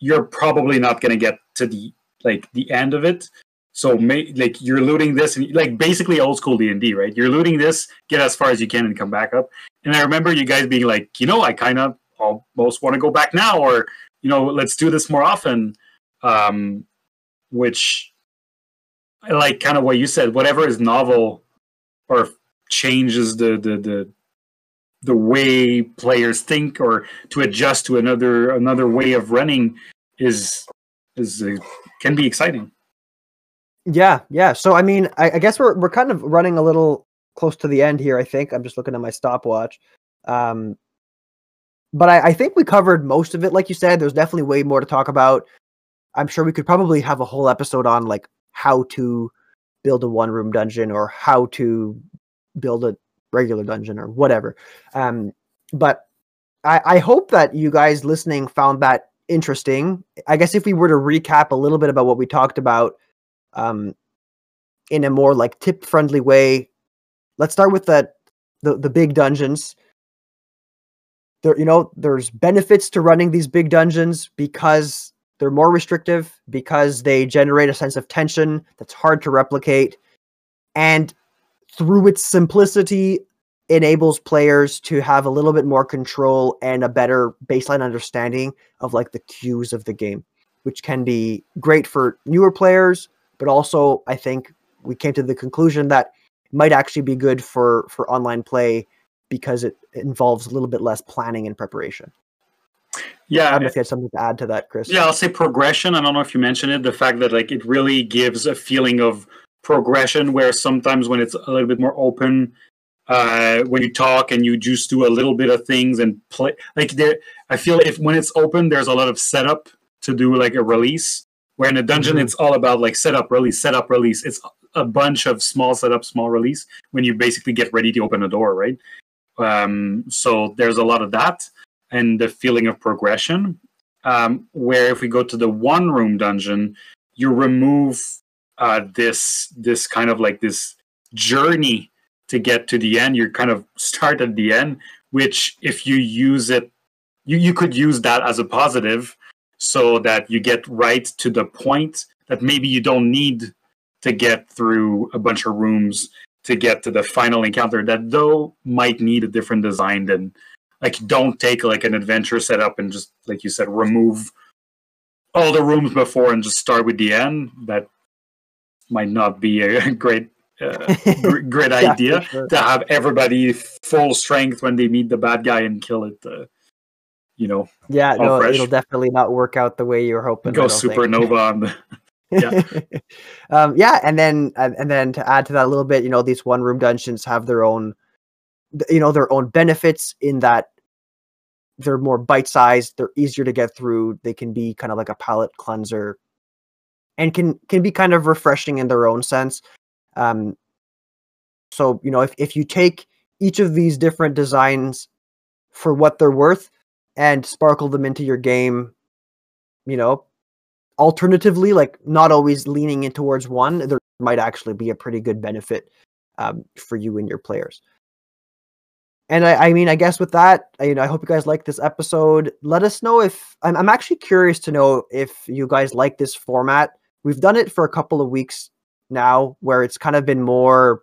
you're probably not going to get to the like the end of it. So like you're looting this and like basically old school D and D, right? You're looting this, get as far as you can, and come back up. And I remember you guys being like, you know, I kind of almost want to go back now, or you know, let's do this more often. Um, which I like kind of what you said. Whatever is novel or changes the the the the way players think or to adjust to another another way of running is is uh, can be exciting. Yeah, yeah. So I mean, I, I, guess we're we're kind of running a little close to the end here. I think I'm just looking at my stopwatch. Um, but I, I think we covered most of it. Like you said, there's definitely way more to talk about. I'm sure we could probably have a whole episode on like how to build a one room dungeon or how to build a regular dungeon or whatever. Um, but I, I hope that you guys listening found that interesting. I guess if we were to recap a little bit about what we talked about um, in a more like tip friendly way. Let's start with the, the the big dungeons. There, you know, there's benefits to running these big dungeons because they're more restrictive, because they generate a sense of tension that's hard to replicate, and through its simplicity, enables players to have a little bit more control and a better baseline understanding of like the cues of the game, which can be great for newer players but also I think we came to the conclusion that it might actually be good for for online play because it involves a little bit less planning and preparation. Yeah, I don't know if you had something to add to that, Chris. Yeah, I'll say progression. I don't know if you mentioned it. The fact that like it really gives a feeling of progression, where sometimes when it's a little bit more open, uh, when you talk and you just do a little bit of things and play, like there, I feel if when it's open, there's a lot of setup to do like a release, where in a dungeon, mm-hmm. it's all about like setup, release, setup, release. It's a bunch of small setup, small release when you basically get ready to open a door, right? Um, so there's a lot of that and the feeling of progression. Um, where if we go to the one room dungeon, you remove uh, this this kind of like this journey to get to the end. You kind of start at the end, which if you use it, you, you could use that as a positive so that you get right to the point that maybe you don't need to get through a bunch of rooms to get to the final encounter that though might need a different design than like don't take like an adventure setup and just like you said remove all the rooms before and just start with the end that might not be a great uh, great idea sure. to have everybody full strength when they meet the bad guy and kill it uh, you know. Yeah, no, fresh. it'll definitely not work out the way you were hoping. Go supernova on the. yeah. um, yeah, and then and then to add to that a little bit, you know, these one room dungeons have their own, you know, their own benefits in that they're more bite sized, they're easier to get through, they can be kind of like a palate cleanser, and can can be kind of refreshing in their own sense. Um, so you know, if if you take each of these different designs for what they're worth, and sparkle them into your game, you know, alternatively, like not always leaning in towards one, there might actually be a pretty good benefit um, for you and your players. And I, I mean, I guess with that, I, you know, I hope you guys like this episode. Let us know if I'm, I'm actually curious to know if you guys like this format. We've done it for a couple of weeks now, where it's kind of been more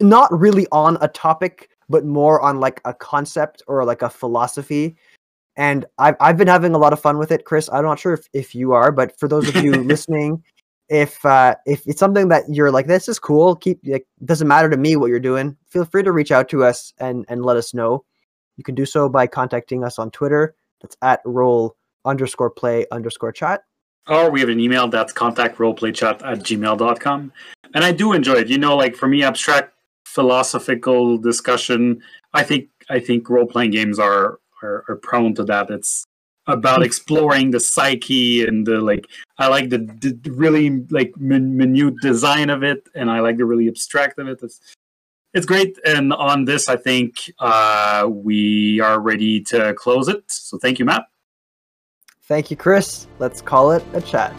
not really on a topic but more on like a concept or like a philosophy. And I've I've been having a lot of fun with it, Chris. I'm not sure if, if you are, but for those of you listening, if uh, if it's something that you're like, this is cool, keep like doesn't matter to me what you're doing, feel free to reach out to us and and let us know. You can do so by contacting us on Twitter. That's at roll underscore play underscore chat. Or we have an email that's contact roleplaychat at gmail.com. And I do enjoy it. You know, like for me, abstract philosophical discussion. I think I think role playing games are, are, are prone to that. It's about hmm. exploring the psyche and the like. I like the, the really like min- minute design of it, and I like the really abstract of it. It's it's great. And on this, I think uh, we are ready to close it. So thank you, Matt. Thank you, Chris. Let's call it a chat.